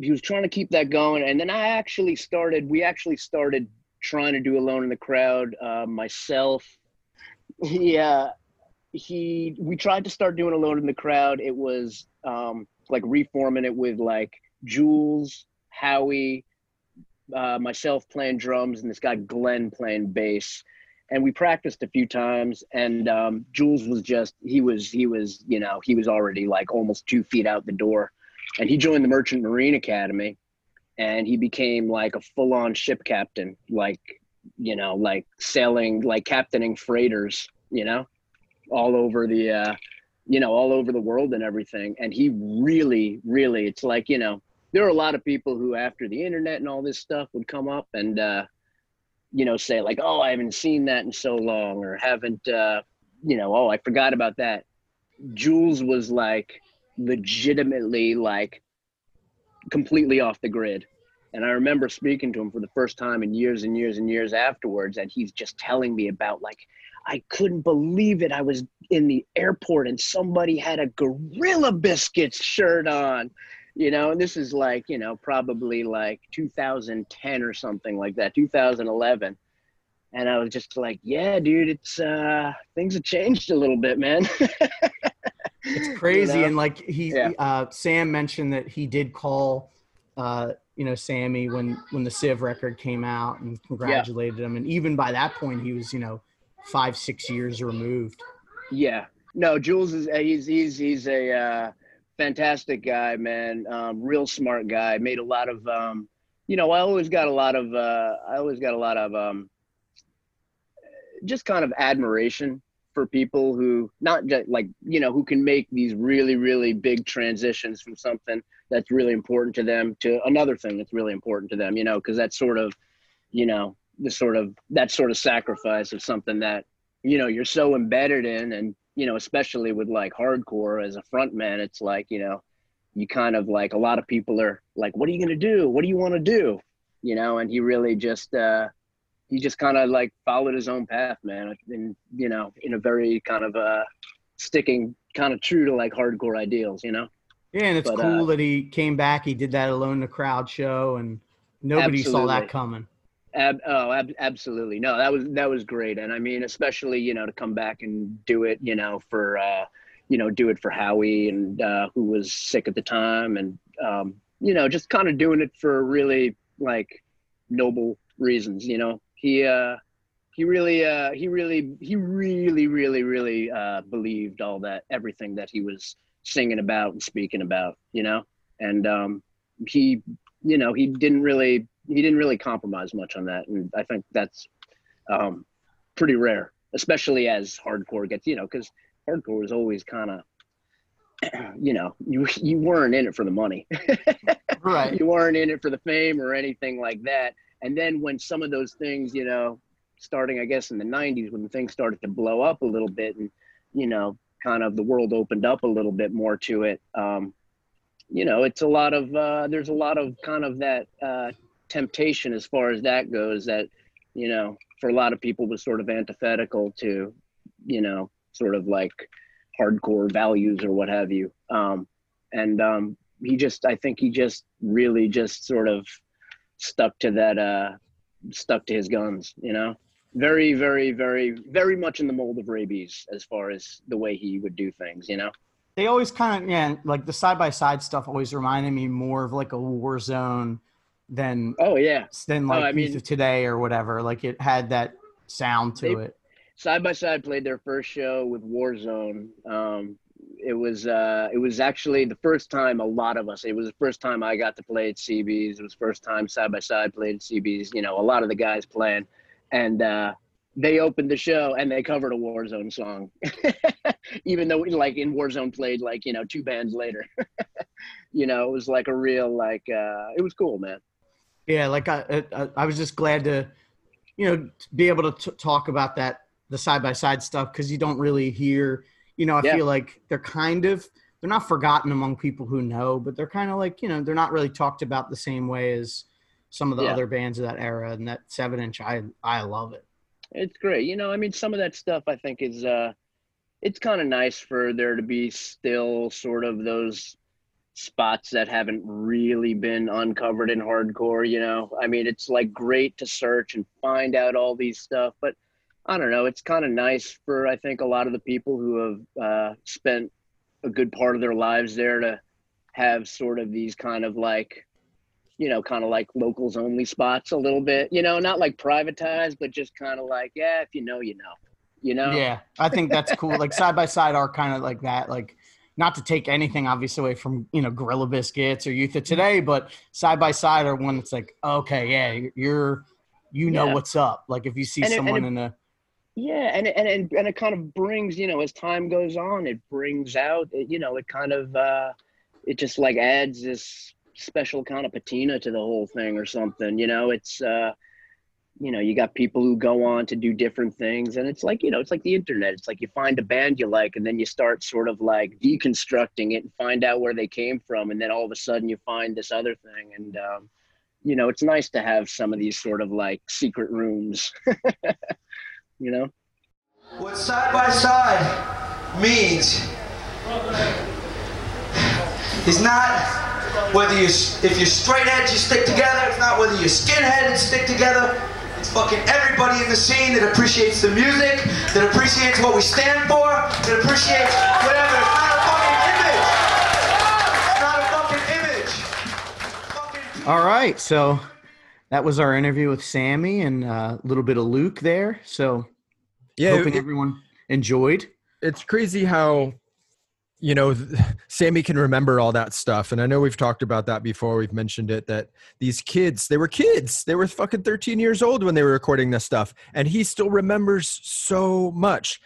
he was trying to keep that going. And then I actually started, we actually started trying to do alone in the crowd, uh, myself. [laughs] He, uh, he, we tried to start doing alone in the crowd. It was, um, like reforming it with like Jules, Howie, uh, myself playing drums and this guy Glenn playing bass and we practiced a few times. And um, Jules was just he was he was you know he was already like almost two feet out the door, and he joined the Merchant Marine Academy, and he became like a full on ship captain, like you know like sailing like captaining freighters, you know, all over the. Uh, you know, all over the world and everything. And he really, really, it's like, you know, there are a lot of people who, after the internet and all this stuff, would come up and, uh, you know, say like, "Oh, I haven't seen that in so long," or "Haven't, uh, you know, oh, I forgot about that." Jules was like legitimately like completely off the grid. And I remember speaking to him for the first time in years and years and years afterwards, and he's just telling me about like I couldn't believe it. I was in the airport and somebody had a Gorilla Biscuits shirt on, you know, and this is like, you know, probably like 2010 or something like that, 2011. And I was just like, yeah, dude, it's, uh, things have changed a little bit, man. [laughs] it's crazy. You know? And like he, Yeah. uh, Sam mentioned that he did call, uh, you know, Sammy when, when the Civ record came out and congratulated him. And even by that point, he was, you know, five, six years removed. Yeah. No, Jules is he's he's he's a uh, fantastic guy, man. Um, real smart guy. Made a lot of um, you know, I always got a lot of uh, I always got a lot of um, just kind of admiration for people who not just like you know who can make these really really big transitions from something that's really important to them to another thing that's really important to them you know because that's sort of you know the sort of that sort of sacrifice of something that you know you're so embedded in and you know especially with like hardcore as a front man it's like you know you kind of like a lot of people are like what are you going to do? What do you want to do? You know and he really just uh he just kind of like followed his own path man and you know in a very kind of uh sticking kind of true to like hardcore ideals you know Yeah, and it's But, cool uh, that he came back. He did that alone in the crowd show, and nobody saw that coming. Ab- oh, ab- absolutely. No, that was that was great, and I mean, especially you know to come back and do it, you know, for uh, you know, do it for Howie and uh, who was sick at the time, and um, you know, just kind of doing it for really like noble reasons. You know, he uh, he really uh, he really he really really really uh, believed all that everything that he was singing about and speaking about. You know, and um, he you know he didn't really he didn't really compromise much on that and i think that's um pretty rare especially as hardcore gets you know because hardcore is always kind of [clears throat] you know you you weren't in it for the money [laughs] Right. you weren't in it for the fame or anything like that and then when some of those things you know starting i guess in the 90s when things started to blow up a little bit and you know kind of the world opened up a little bit more to it um you know it's a lot of uh there's a lot of kind of that uh temptation as far as that goes that you know for a lot of people was sort of antithetical to you know sort of like hardcore values or what have you. Um and um he just i think he just really just sort of stuck to that uh stuck to his guns you know very very very very much in the mold of Raybeez as far as the way he would do things you know They always kind of yeah, like the side by side stuff always reminded me more of like a Warzone than oh yeah than Oh, like I mean- of Today or whatever. Like it had that sound to They- it. side by side played their first show with Warzone. Um, it was uh, it was actually the first time a lot of us. It was the first time I got to play at CB's. It was first time side by side played at CB's. You know, a lot of the guys playing, and uh, they opened the show and they covered a Warzone song, [laughs] even though like in Warzone played like you know two bands later. [laughs] you know, it was like a real like uh, it was cool, man. Yeah, like I, I, I was just glad to, you know, be able to t- talk about that the side by side stuff because you don't really hear. You know, I Yeah. feel like they're kind of they're not forgotten among people who know, but they're kind of like you know they're not really talked about the same way as some of the Yeah. other bands of that era. And that seven inch, I I love it. It's great. You know, I mean, some of that stuff I think is, uh, it's kind of nice for there to be still sort of those spots that haven't really been uncovered in hardcore. You know, I mean, it's like great to search and find out all these stuff, but I don't know. It's kind of nice for I think a lot of the people who have uh, spent a good part of their lives there to have sort of these kind of like you know, kind of like locals only spots a little bit, you know, not like privatized, but just kind of like, yeah, if you know, you know, you know? Yeah, I think that's cool. like side by side are kind of like that. Like, not to take anything obviously away from you know Gorilla Biscuits or Youth of Today, but side by side are one that's like, okay, yeah, you're you know Yeah. what's up. Like if you see And it- someone it- in a Yeah, and and and and it kind of brings, you know, as time goes on, it brings out, it, you know, it kind of, uh, it just like adds this special kind of patina to the whole thing or something. You know, it's, uh, you know, you got people who go on to do different things, and it's like, you know, it's like the internet. It's like you find a band you like, and then you start sort of like deconstructing it and find out where they came from, and then all of a sudden you find this other thing, and um, you know, it's nice to have some of these sort of like secret rooms. [laughs] you know. What side by side means is not whether you if you're straight edge you stick together. It's not whether you're skinhead and stick together. It's fucking everybody in the scene that appreciates the music, that appreciates what we stand for, that appreciates whatever. It's not a fucking image. It's not a fucking image. Fucking All right, so that was our interview with Sammy and uh, a little bit of Luke there. So Yeah, hoping it- everyone enjoyed. it's crazy how you know sammy can remember all that stuff. And i know we've talked about that before. We've mentioned it that these kids they were kids. They were fucking 13 years old when they were recording this stuff. And he still remembers so much.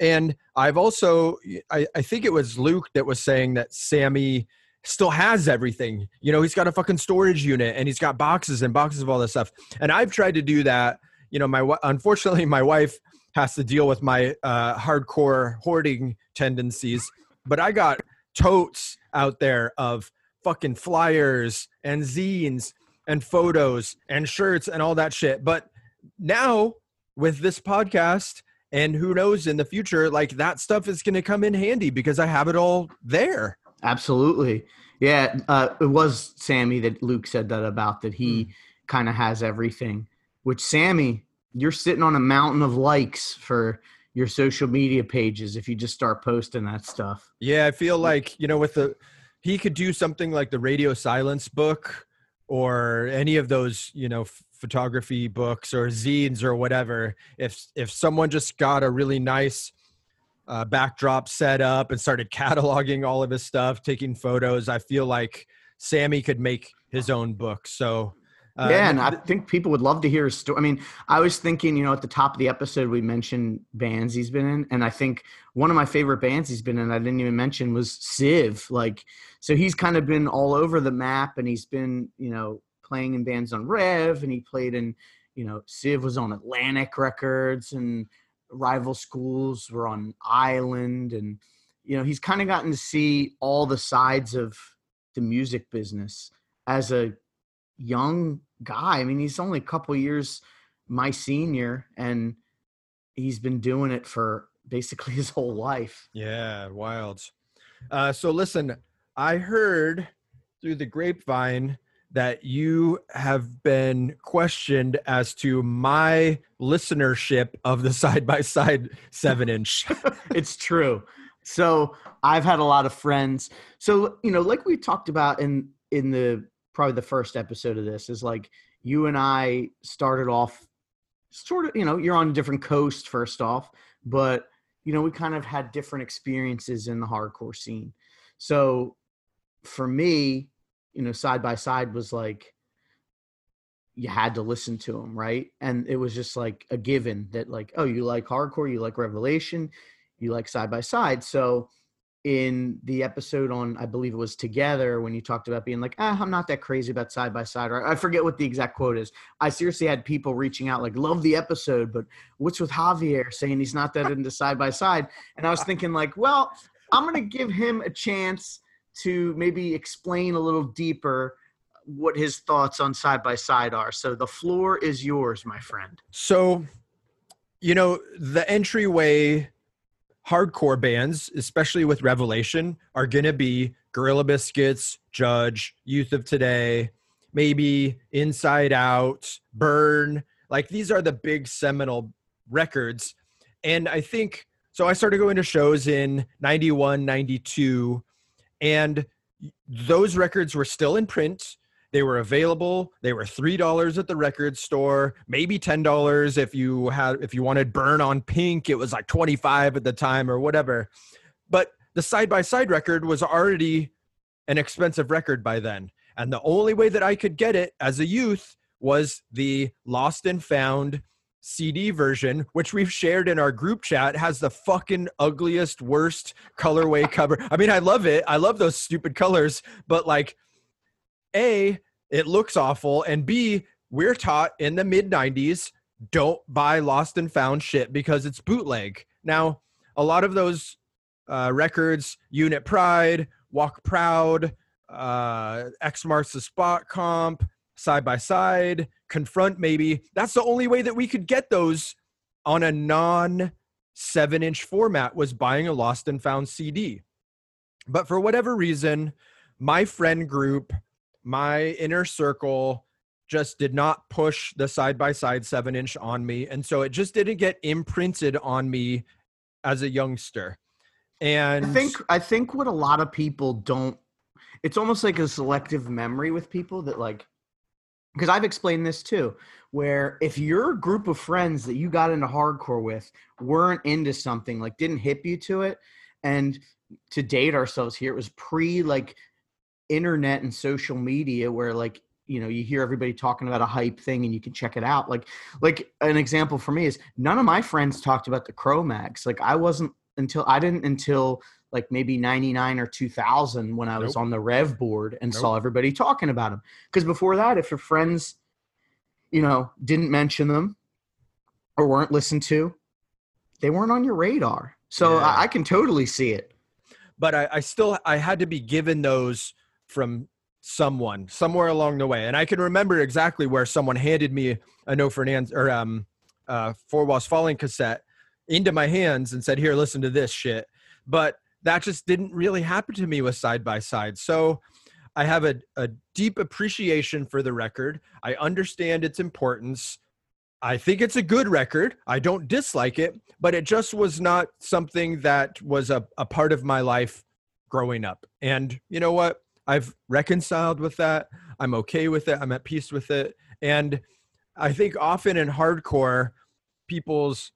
And i've also i, I think it was luke that was saying that sammy still has everything. You know he's got a fucking storage unit and he's got boxes and boxes of all this stuff. And i've tried to do that. You know my unfortunately my wife has to deal with my uh, hardcore hoarding tendencies. But I got totes out there of fucking flyers and zines and photos and shirts and all that shit. But now with this podcast, and who knows in the future, like that stuff is going to come in handy because I have it all there. Absolutely. Yeah, uh, it was Sammy that Luke said that about that he Hmm. kind of has everything. Which Sammy, you're sitting on a mountain of likes for your social media pages if you just start posting that stuff. Yeah, I feel like, you know, with the he could do something like the radio silence book or any of those, you know, photography books or zines or whatever. If if someone just got a really nice uh, backdrop set up and started [laughs] cataloging all of his stuff, taking photos, I feel like Sammy could make his own book. So uh, yeah, and I think people would love to hear his story. I mean, I was thinking, you know, at the top of the episode, we mentioned bands he's been in, and I think one of my favorite bands he's been in, I didn't even mention, was Civ. Like, so he's kind of been all over the map, and he's been, you know, playing in bands on Rev, and he played in, you know, Civ was on Atlantic Records, and Rival Schools were on Island, and you know, he's kind of gotten to see all the sides of the music business as a young guy. I mean, he's only a couple years my senior, and he's been doing it for basically [laughs] his whole life. Yeah, wild. Uh, so listen, I heard through the grapevine that you have been questioned as to my listenership of the side by side seven inch. [laughs] it's true. So I've had a lot of friends. So you know, like we talked about in in the probably the first episode of this is like you and I started off sort of. You know, you're on a different coast first off, but you know we kind of had different experiences in the hardcore scene. So for me, you know, side by side was like you had to listen to him, right? And it was just like a given that like, oh, you like hardcore, you like Revelation, you like side by side. So in the episode on I believe it was together when you talked about being like, ah, I'm not that crazy about side by side, or I forget what the exact quote is. I seriously had people reaching out like, love the episode, but what's with Javier saying he's not that into side by side? And I was thinking like, well, I'm gonna give him a chance to maybe explain a little deeper what his thoughts on side by side are. So the floor is yours, my friend. So, you know, the entryway hardcore bands, especially with Revelation, are going to be Gorilla Biscuits, Judge, Youth of Today, maybe Inside Out, Burn. Like these are the big seminal records. And I think so. I started going to shows in 91, 92, and those records were still in print They were available. They were three dollars at the record store, maybe ten dollars if you had if you wanted Burn on Pink. It was like twenty five at the time or whatever. But the side by side record was already an expensive record by then, and the only way that I could get it as a youth was the Lost and Found CD version, which we've shared in our group chat, has the fucking ugliest, worst colorway cover. I mean, I love it. I love those stupid colors, but like, A, it looks awful, and B, we're taught in the mid 90s don't buy lost and found shit because it's bootleg. Now, a lot of those uh, records, Unit Pride, Walk Proud, uh, X Marks the Spot Comp, Side by Side, Confront, maybe. That's the only way that we could get those on a non seven inch format was buying a lost and found CD. But for whatever reason, my friend group, my inner circle, just did not push the side by side seven inch on me. And so it just didn't get imprinted on me as a youngster. And I think I think what a lot of people don't it's almost like a selective memory with people that like because I've explained this too, where if your group of friends that you got into hardcore with weren't into something, like didn't hip you to it, and to date ourselves here, it was pre like internet and social media where like you know you hear everybody talking about a hype thing and you can check it out. Like like an example for me is none of my friends talked about the Cro-Mags like i wasn't until i didn't until like maybe 99 or 2000 when i was on the rev board and Nope. saw everybody talking about them because before that if your friends you know didn't mention them or weren't listened to they weren't on your radar. So Yeah. I, I can totally see it. But I, I still I had to be given those from someone somewhere along the way, and I can remember exactly where someone handed me a No For An Answer or um uh Four Walls Falling cassette into my hands and said, "Here, listen to this shit." But that just didn't really happen to me with side by side. So I have a, a deep appreciation for the record. I understand its importance. I think it's a good record. I don't dislike it, but it just was not something that was a, a part of my life growing up. And you know what? I've reconciled with that. I'm okay with it. I'm at peace with it. And I think often in hardcore, people's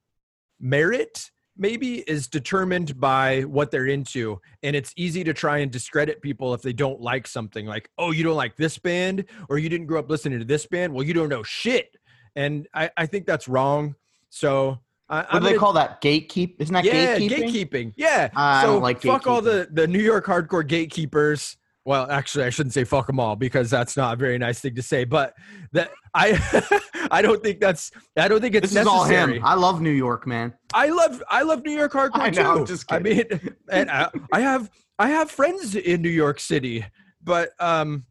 merit maybe is determined by what they're into. And it's easy to try and discredit people if they don't like something like, oh, you don't like this band or you didn't grow up listening to this band. Well, you don't know shit. And I, I think that's wrong. So I, what I'm do they gonna- call that gatekeep isn't that yeah, gatekeeping gatekeeping. Yeah. I so don't like fuck all the the New York hardcore gatekeepers. Well, actually, I shouldn't say fuck them all because that's not a very nice thing to say. But that I [laughs] I don't think that's I don't think it's this is all him i love new york man I love I love New York hardcore I know, too. Just I mean, [laughs] and I, I have I have friends in New York City, but um,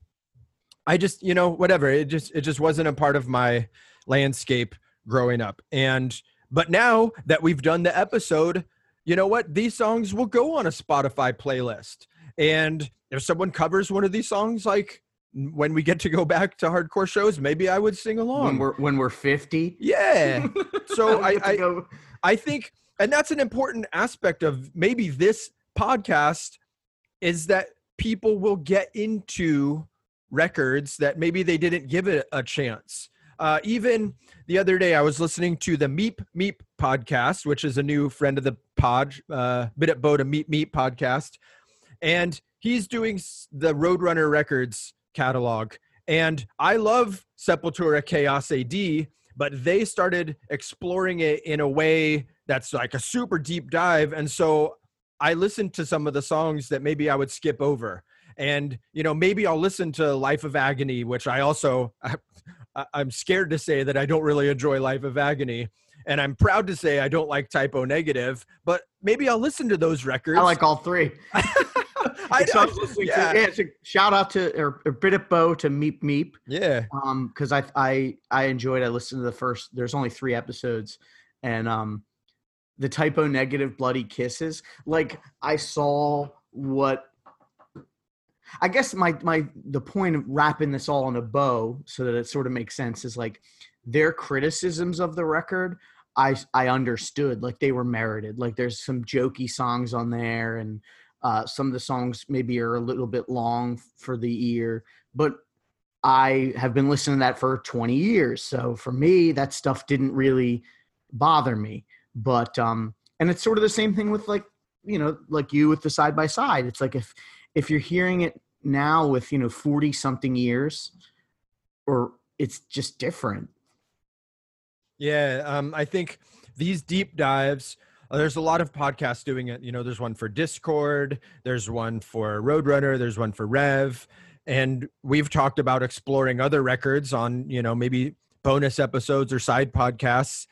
I just you know whatever. It just it just wasn't a part of my landscape growing up. And but now that we've done the episode, you know what? These songs will go on a Spotify playlist. And if someone covers one of these songs, like when we get to go back to hardcore shows, maybe I would sing along. when we're when we're 50 yeah. [laughs] So I, I I think, and that's an important aspect of maybe this podcast is that people will get into records that maybe they didn't give it a chance. Uh, even the other day, I was listening to the Meep Meep podcast, which is a new friend of the pod, uh, Bit at Boda Meep Meep podcast, and he's doing the Roadrunner Records catalog. And I love Sepultura Chaos AD, but they started exploring it in a way that's like a super deep dive. And so I listened to some of the songs that maybe I would skip over. And, you know, maybe I'll listen to Life of Agony, which I also, [laughs] I, I'm scared to say that I don't really enjoy Life of Agony. And I'm proud to say I don't like Type O Negative, but maybe I'll listen to those records. i like all three [laughs] I, So I I- was listening to- yeah, yeah, so shout out to or, or bit of bow to meep meep. Yeah. um because I I I enjoyed I listened to the first there's only three episodes and um the Type O Negative bloody kisses like I saw what I guess my my the point of wrapping this all in a bow so that it sort of makes sense is like their criticisms of the record I I understood like they were merited. Like there's some jokey songs on there and uh, some of the songs maybe are a little bit long for the ear but I have been listening to that for 20 years. So for me, that stuff didn't really bother me. But um and it's sort of the same thing with like, you know, like you with the side by side. It's like if if you're hearing it now with, you know, 40 something years or it's just different. Yeah, um, I think these deep dives. Uh, There's a lot of podcasts doing it. You know, there's one for Discord, there's one for Roadrunner, there's one for Rev, and we've talked about exploring other records on, you know, maybe bonus episodes or side podcasts.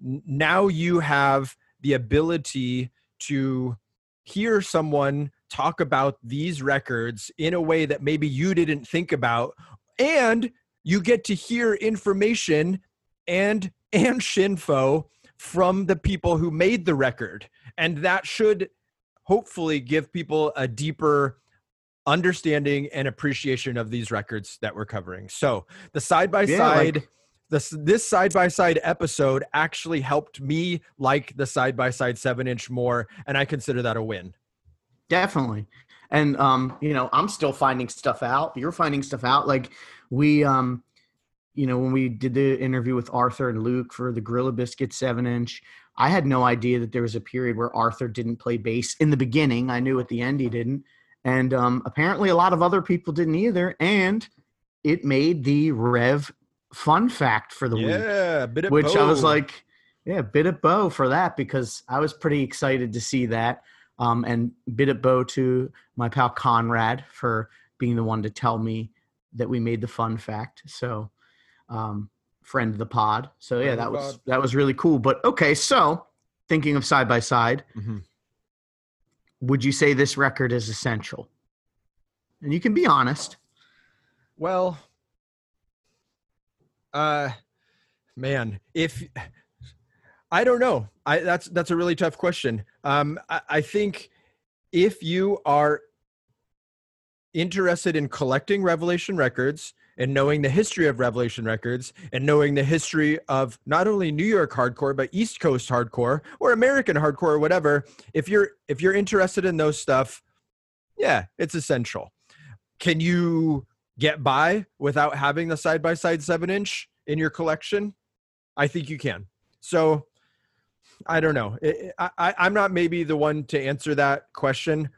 Now you have the ability to hear someone talk about these records in a way that maybe you didn't think about, and you get to hear information and and shinfo from the people who made the record and that should hopefully give people a deeper understanding and appreciation of these records that we're covering so the side by side this this side by side episode actually helped me like the side by side 7 inch more and i consider that a win Definitely. And um, you know, I'm still finding stuff out. You're finding stuff out. Like we um, you know, when we did the interview with Arthur and Luke for the Gorilla Biscuit seven inch, I had no idea that there was a period where Arthur didn't play bass in the beginning. I knew at the end he didn't. And um apparently a lot of other people didn't either. And it made the Rev fun fact for the week yeah bit of which I was like, yeah, bit of bow for that because I was pretty excited to see that. Um, and bit of bow to my pal Conrad for being the one to tell me that we made the fun fact. So, um, friend of the pod. So yeah, that was that was really cool. But okay, so thinking of side by side, Mhm. would you say this record is essential? And you can be honest. Well, uh, man, if I don't know, I that's that's a really tough question. Um, I, I think if you are interested in collecting Revelation records and knowing the history of Revelation records and knowing the history of not only New York hardcore but East Coast hardcore or American hardcore or whatever, if you're if you're interested in those stuff, yeah, it's essential. Can you get by without having the side by side seven inch in your collection? I think you can. So I don't know. I, I, I'm not maybe the one to answer that question.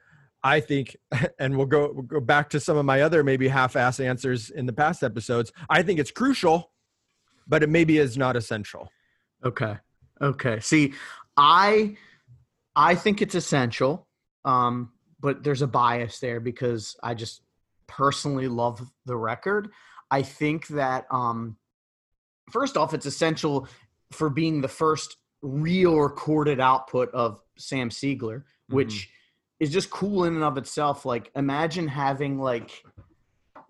I think, [laughs] and we'll go we'll go back to some of my other maybe half-ass answers in the past episodes. I think it's crucial, but it maybe is not essential. Okay. Okay. See, I I think it's essential. Um, but there's a bias there because I just personally love the record. I think that um first off, it's essential for being the first real recorded output of Sam Siegler, which is just cool in and of itself. Like imagine having like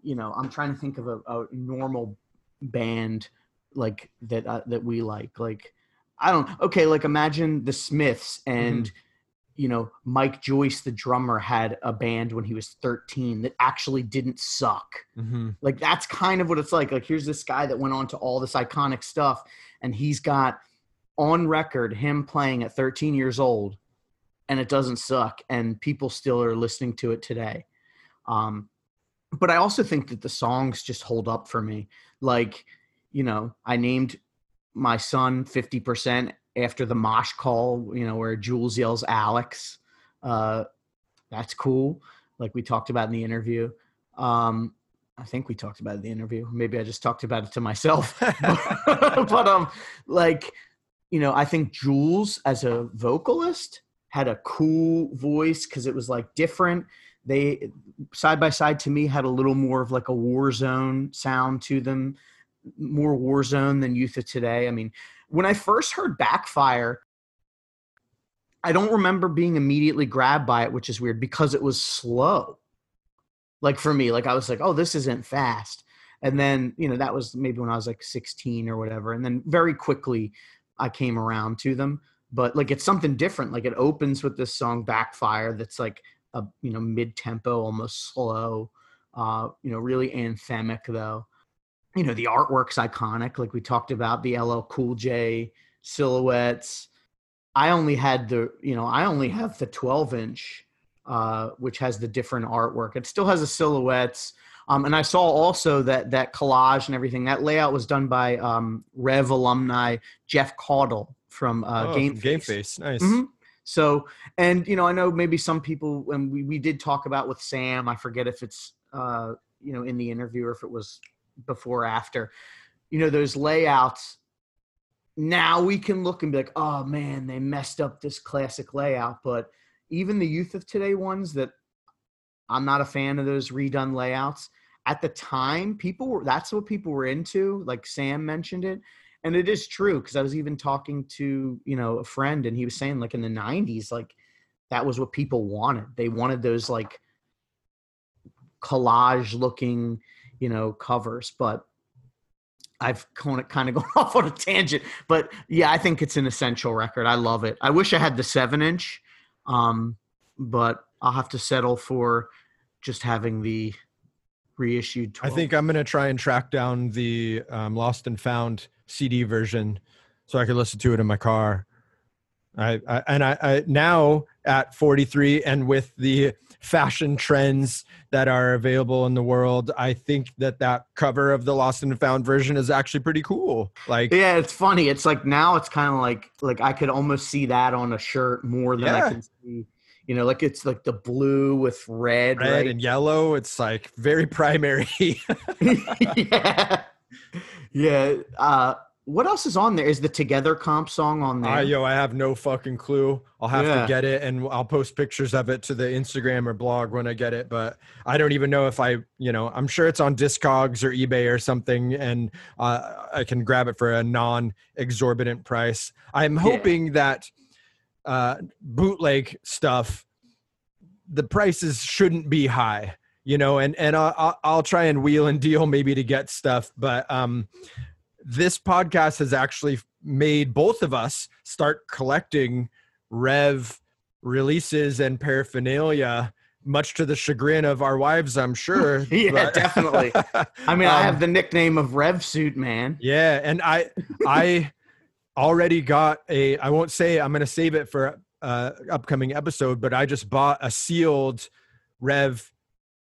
you know, I'm trying to think of a, a normal band like that uh, that we like like i don't okay like imagine the smiths and you know mike joyce the drummer had a band when he was 13 that actually didn't suck Mm-hmm. like that's kind of what it's like like here's this guy that went on to all this iconic stuff and he's got on record him playing at 13 years old and it doesn't suck and people still are listening to it today um but i also think that the songs just hold up for me like you know i named my son 50% after the mosh call you know where jules yells alex uh that's cool like we talked about in the interview um I think we talked about it in the interview. Maybe I just talked about it to myself. [laughs] [laughs] but um like you know, I think Jules as a vocalist had a cool voice cuz it was like different. They side by side to me had a little more of like a Warzone sound to them, more Warzone than Youth of Today. I mean, when I first heard Backfire, I don't remember being immediately grabbed by it, which is weird because it was slow like for me like i was like oh this isn't fast and then you know that was maybe when i was like 16 or whatever and then very quickly i came around to them but like it's something different like it opens with this song backfire that's like a you know mid-tempo almost slow uh you know really anthemic though you know the artwork's iconic like we talked about the ll cool j silhouettes i only had the you know i only have the 12 inch uh, which has the different artwork. It still has the silhouettes. Um, and I saw also that that collage and everything. That layout was done by um, Rev alumni Jeff Caudill from uh, Oh, Game Game Face. Nice. Mhm. So, and you know, I know maybe some people, and we, we did talk about with Sam, I forget if it's, uh, you know, in the interview or if it was before or after, you know, those layouts. Now we can look and be like, oh man, they messed up this classic layout. But even the youth of today ones that I'm not a fan of those redone layouts. At the time, people were, that's what people were into. Like Sam mentioned it and it is true because i was even talking to you know a friend and he was saying like in the 90s like that was what people wanted. They wanted those like collage looking you know covers but i've kind of [laughs] gone off on a tangent. But yeah i think it's an essential record. I love it. I wish i had the seven inch um but i'll have to settle for just having the reissued 12. I think I'm gonna try and track down the um, Lost and Found CD version so I could listen to it in my car. I, I and I, I now at 43 and with the fashion trends that are available in the world, I think that that cover of the Lost and Found version is actually pretty cool. Like, Yeah, it's funny. It's like now it's kind of like like I could almost see that on a shirt more than Yeah. I can see. You know, like it's like the blue with red, red right? and yellow, it's like very primary. [laughs] [laughs] yeah, yeah. Uh, what else is on there? Is the Together comp song on there? Uh, yo, I have no fucking clue. I'll have Yeah. to get it and I'll post pictures of it to the Instagram or blog when I get it. But I don't even know if I, you know, I'm sure it's on Discogs or eBay or something and uh, I can grab it for a non exorbitant price. I'm hoping that uh, bootleg stuff, the prices shouldn't be high, you know, and, and I'll, I'll- try and wheel and deal maybe to get stuff. But, um, this podcast has actually made both of us start collecting rev releases and paraphernalia much to the chagrin of our wives i'm sure [laughs] Yeah, [laughs] definitely. I mean, I Um, have the nickname of Rev Suit Man. yeah and i i already got a i won't say i'm going to save it for uh upcoming episode but i just bought a sealed rev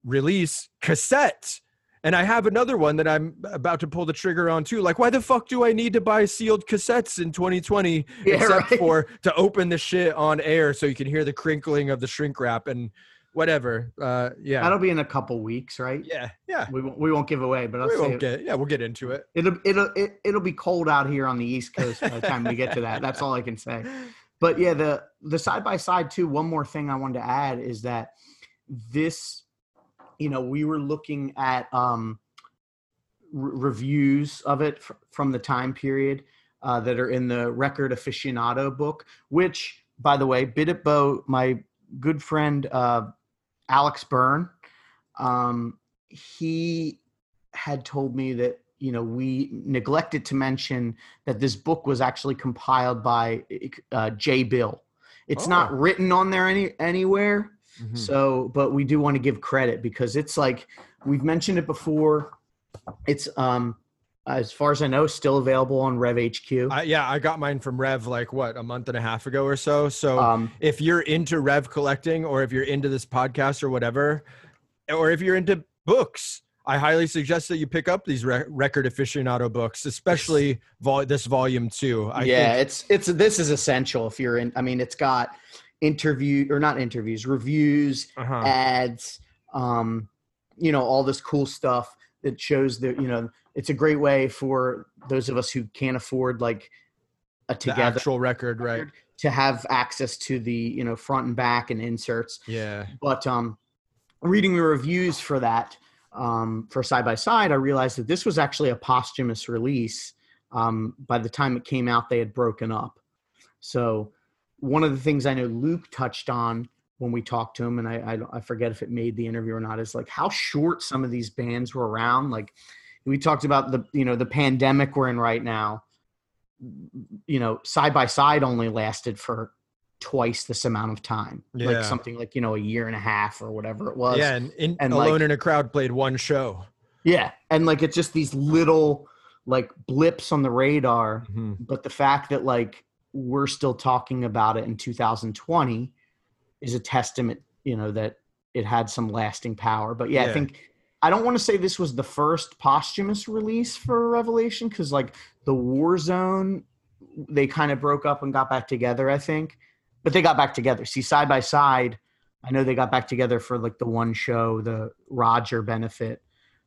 release cassette and i have another one that i'm about to pull the trigger on too like why the fuck do i need to buy sealed cassettes in 2020 [laughs] Yeah, except right. for to open the shit on air so you can hear the crinkling of the shrink wrap and whatever uh yeah That'll be in a couple weeks, right? yeah yeah We won't, we won't give away, but I'll we won't get yeah we'll get into it it'll it'll it, it'll be cold out here on the East Coast by the time we get to that. That's all I can say. But yeah, the the side by side too. One more thing I wanted to add is that this, you know, we were looking at um, re- reviews of it fr- from the time period uh, that are in the Record Aficionado book. Which, by the way, Bow, my good friend uh, Alex Byrne, um, he had told me that you know we neglected to mention that this book was actually compiled by uh, Jay Bill. It's not Oh. written on there any anywhere. Mhm. So, but we do want to give credit because it's like we've mentioned it before. It's um as far as I know, still available on Rev HQ. I, yeah, I got mine from Rev like what a month and a half ago or so. So Um, if you're into Rev collecting, or if you're into this podcast or whatever, or if you're into books, I highly suggest that you pick up these re- record aficionado books, especially vol- this volume two. I yeah, think, it's it's this is essential if you're in. I mean, it's got interview or not interviews, reviews, uh-huh. ads, um, you know, all this cool stuff that shows that you know it's a great way for those of us who can't afford like a the together actual record, right? to have access to the you know front and back and inserts. Yeah. But um, reading the reviews for that um, for side by side, I realized that this was actually a posthumous release. Um, by the time it came out, they had broken up. So one of the things I know Luke touched on when we talked to him, and I, I I forget if it made the interview or not, is like how short some of these bands were around. Like we talked about the you know the pandemic we're in right now. You know, side by side only lasted for twice this amount of time, Yeah. like something like you know a year and a half or whatever it was. Yeah, and, in, and, Alone like- in a Crowd played one show. Yeah, and like it's just these little like blips on the radar, Mhm. but the fact that like we're still talking about it in 2020 is a testament, you know, that it had some lasting power. But yeah, I think I don't want to say this was the first posthumous release for Revelation because like the Warzone, they kind of broke up and got back together. I think, but they got back together. See, side by side, I know they got back together for like the one show, the Roger benefit,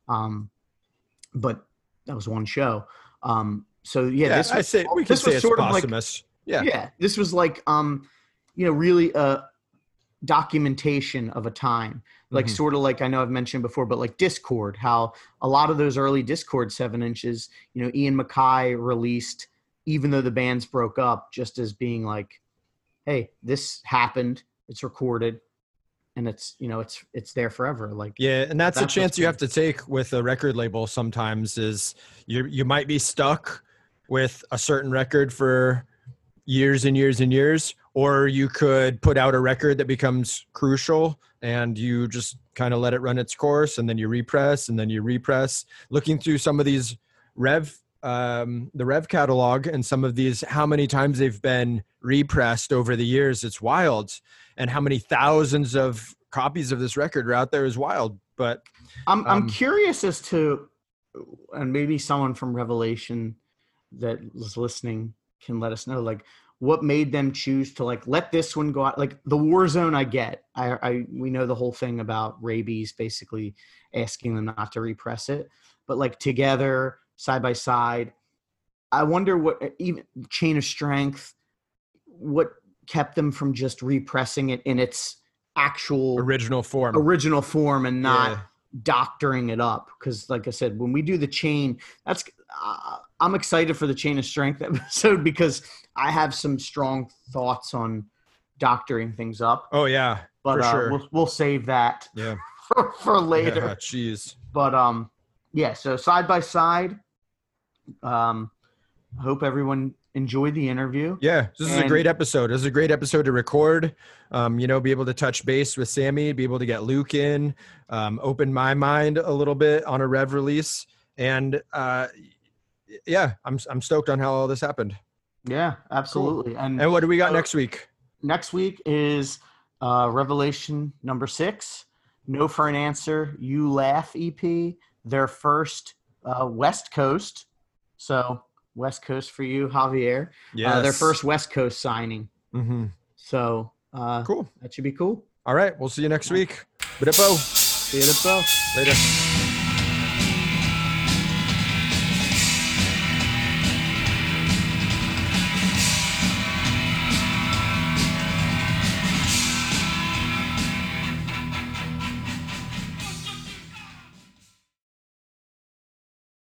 um, but that was one show. Um, so yeah, Yeah, this I was, say we can this say was it's sort of like posthumous. Yeah. yeah this was like um you know really a documentation of a time like Mhm. sort of like i know i've mentioned before but like discord how a lot of those early discord seven inches you know Ian MacKaye released even though the bands broke up just as being like hey this happened it's recorded and it's you know it's it's there forever like Yeah, and that's, That's a chance you have to take with a record label sometimes is you you might be stuck with a certain record for years and years and years or you could put out a record that becomes crucial and you just kind of let it run its course and then you repress and then you repress. Looking through some of these rev um, the rev catalog and some of these how many times they've been repressed over the years it's wild. And how many thousands of copies of this record are out there is wild but I'm I'm Um, curious as to, and maybe someone from Revelation that was listening can let us know, like what made them choose to like let this one go out. Like the Warzone, I get. I, I we know the whole thing about Raybeez, basically asking them not to repress it, but like together, side by side. I wonder what even chain of strength, what kept them from just repressing it in its actual original form original form and not Yeah. doctoring it up because like i said when we do the chain that's i'm excited for the chain of strength [laughs] episode because i have some strong thoughts on doctoring things up oh yeah but for uh, sure. we'll, we'll save that yeah [laughs] for, for later Yeah, [laughs] jeez but um yeah so side by side um hope everyone enjoyed the interview Yeah, this is a great episode. This is a great episode to record. Um, you know, be able to touch base with Sammy, be able to get Luke in, um, open my mind a little bit on a rev release, and uh, yeah, I'm I'm stoked on how all this happened. yeah absolutely and And what do we got next week? next week is uh, Revelation number six. No for an answer. You laugh EP. Their first uh, West Coast. So West Coast for you, Javier. Yeah, Uh, their first West Coast signing. hmm So uh, Cool. that should be cool. All right, we'll see you next week. Bidippo. See you Later.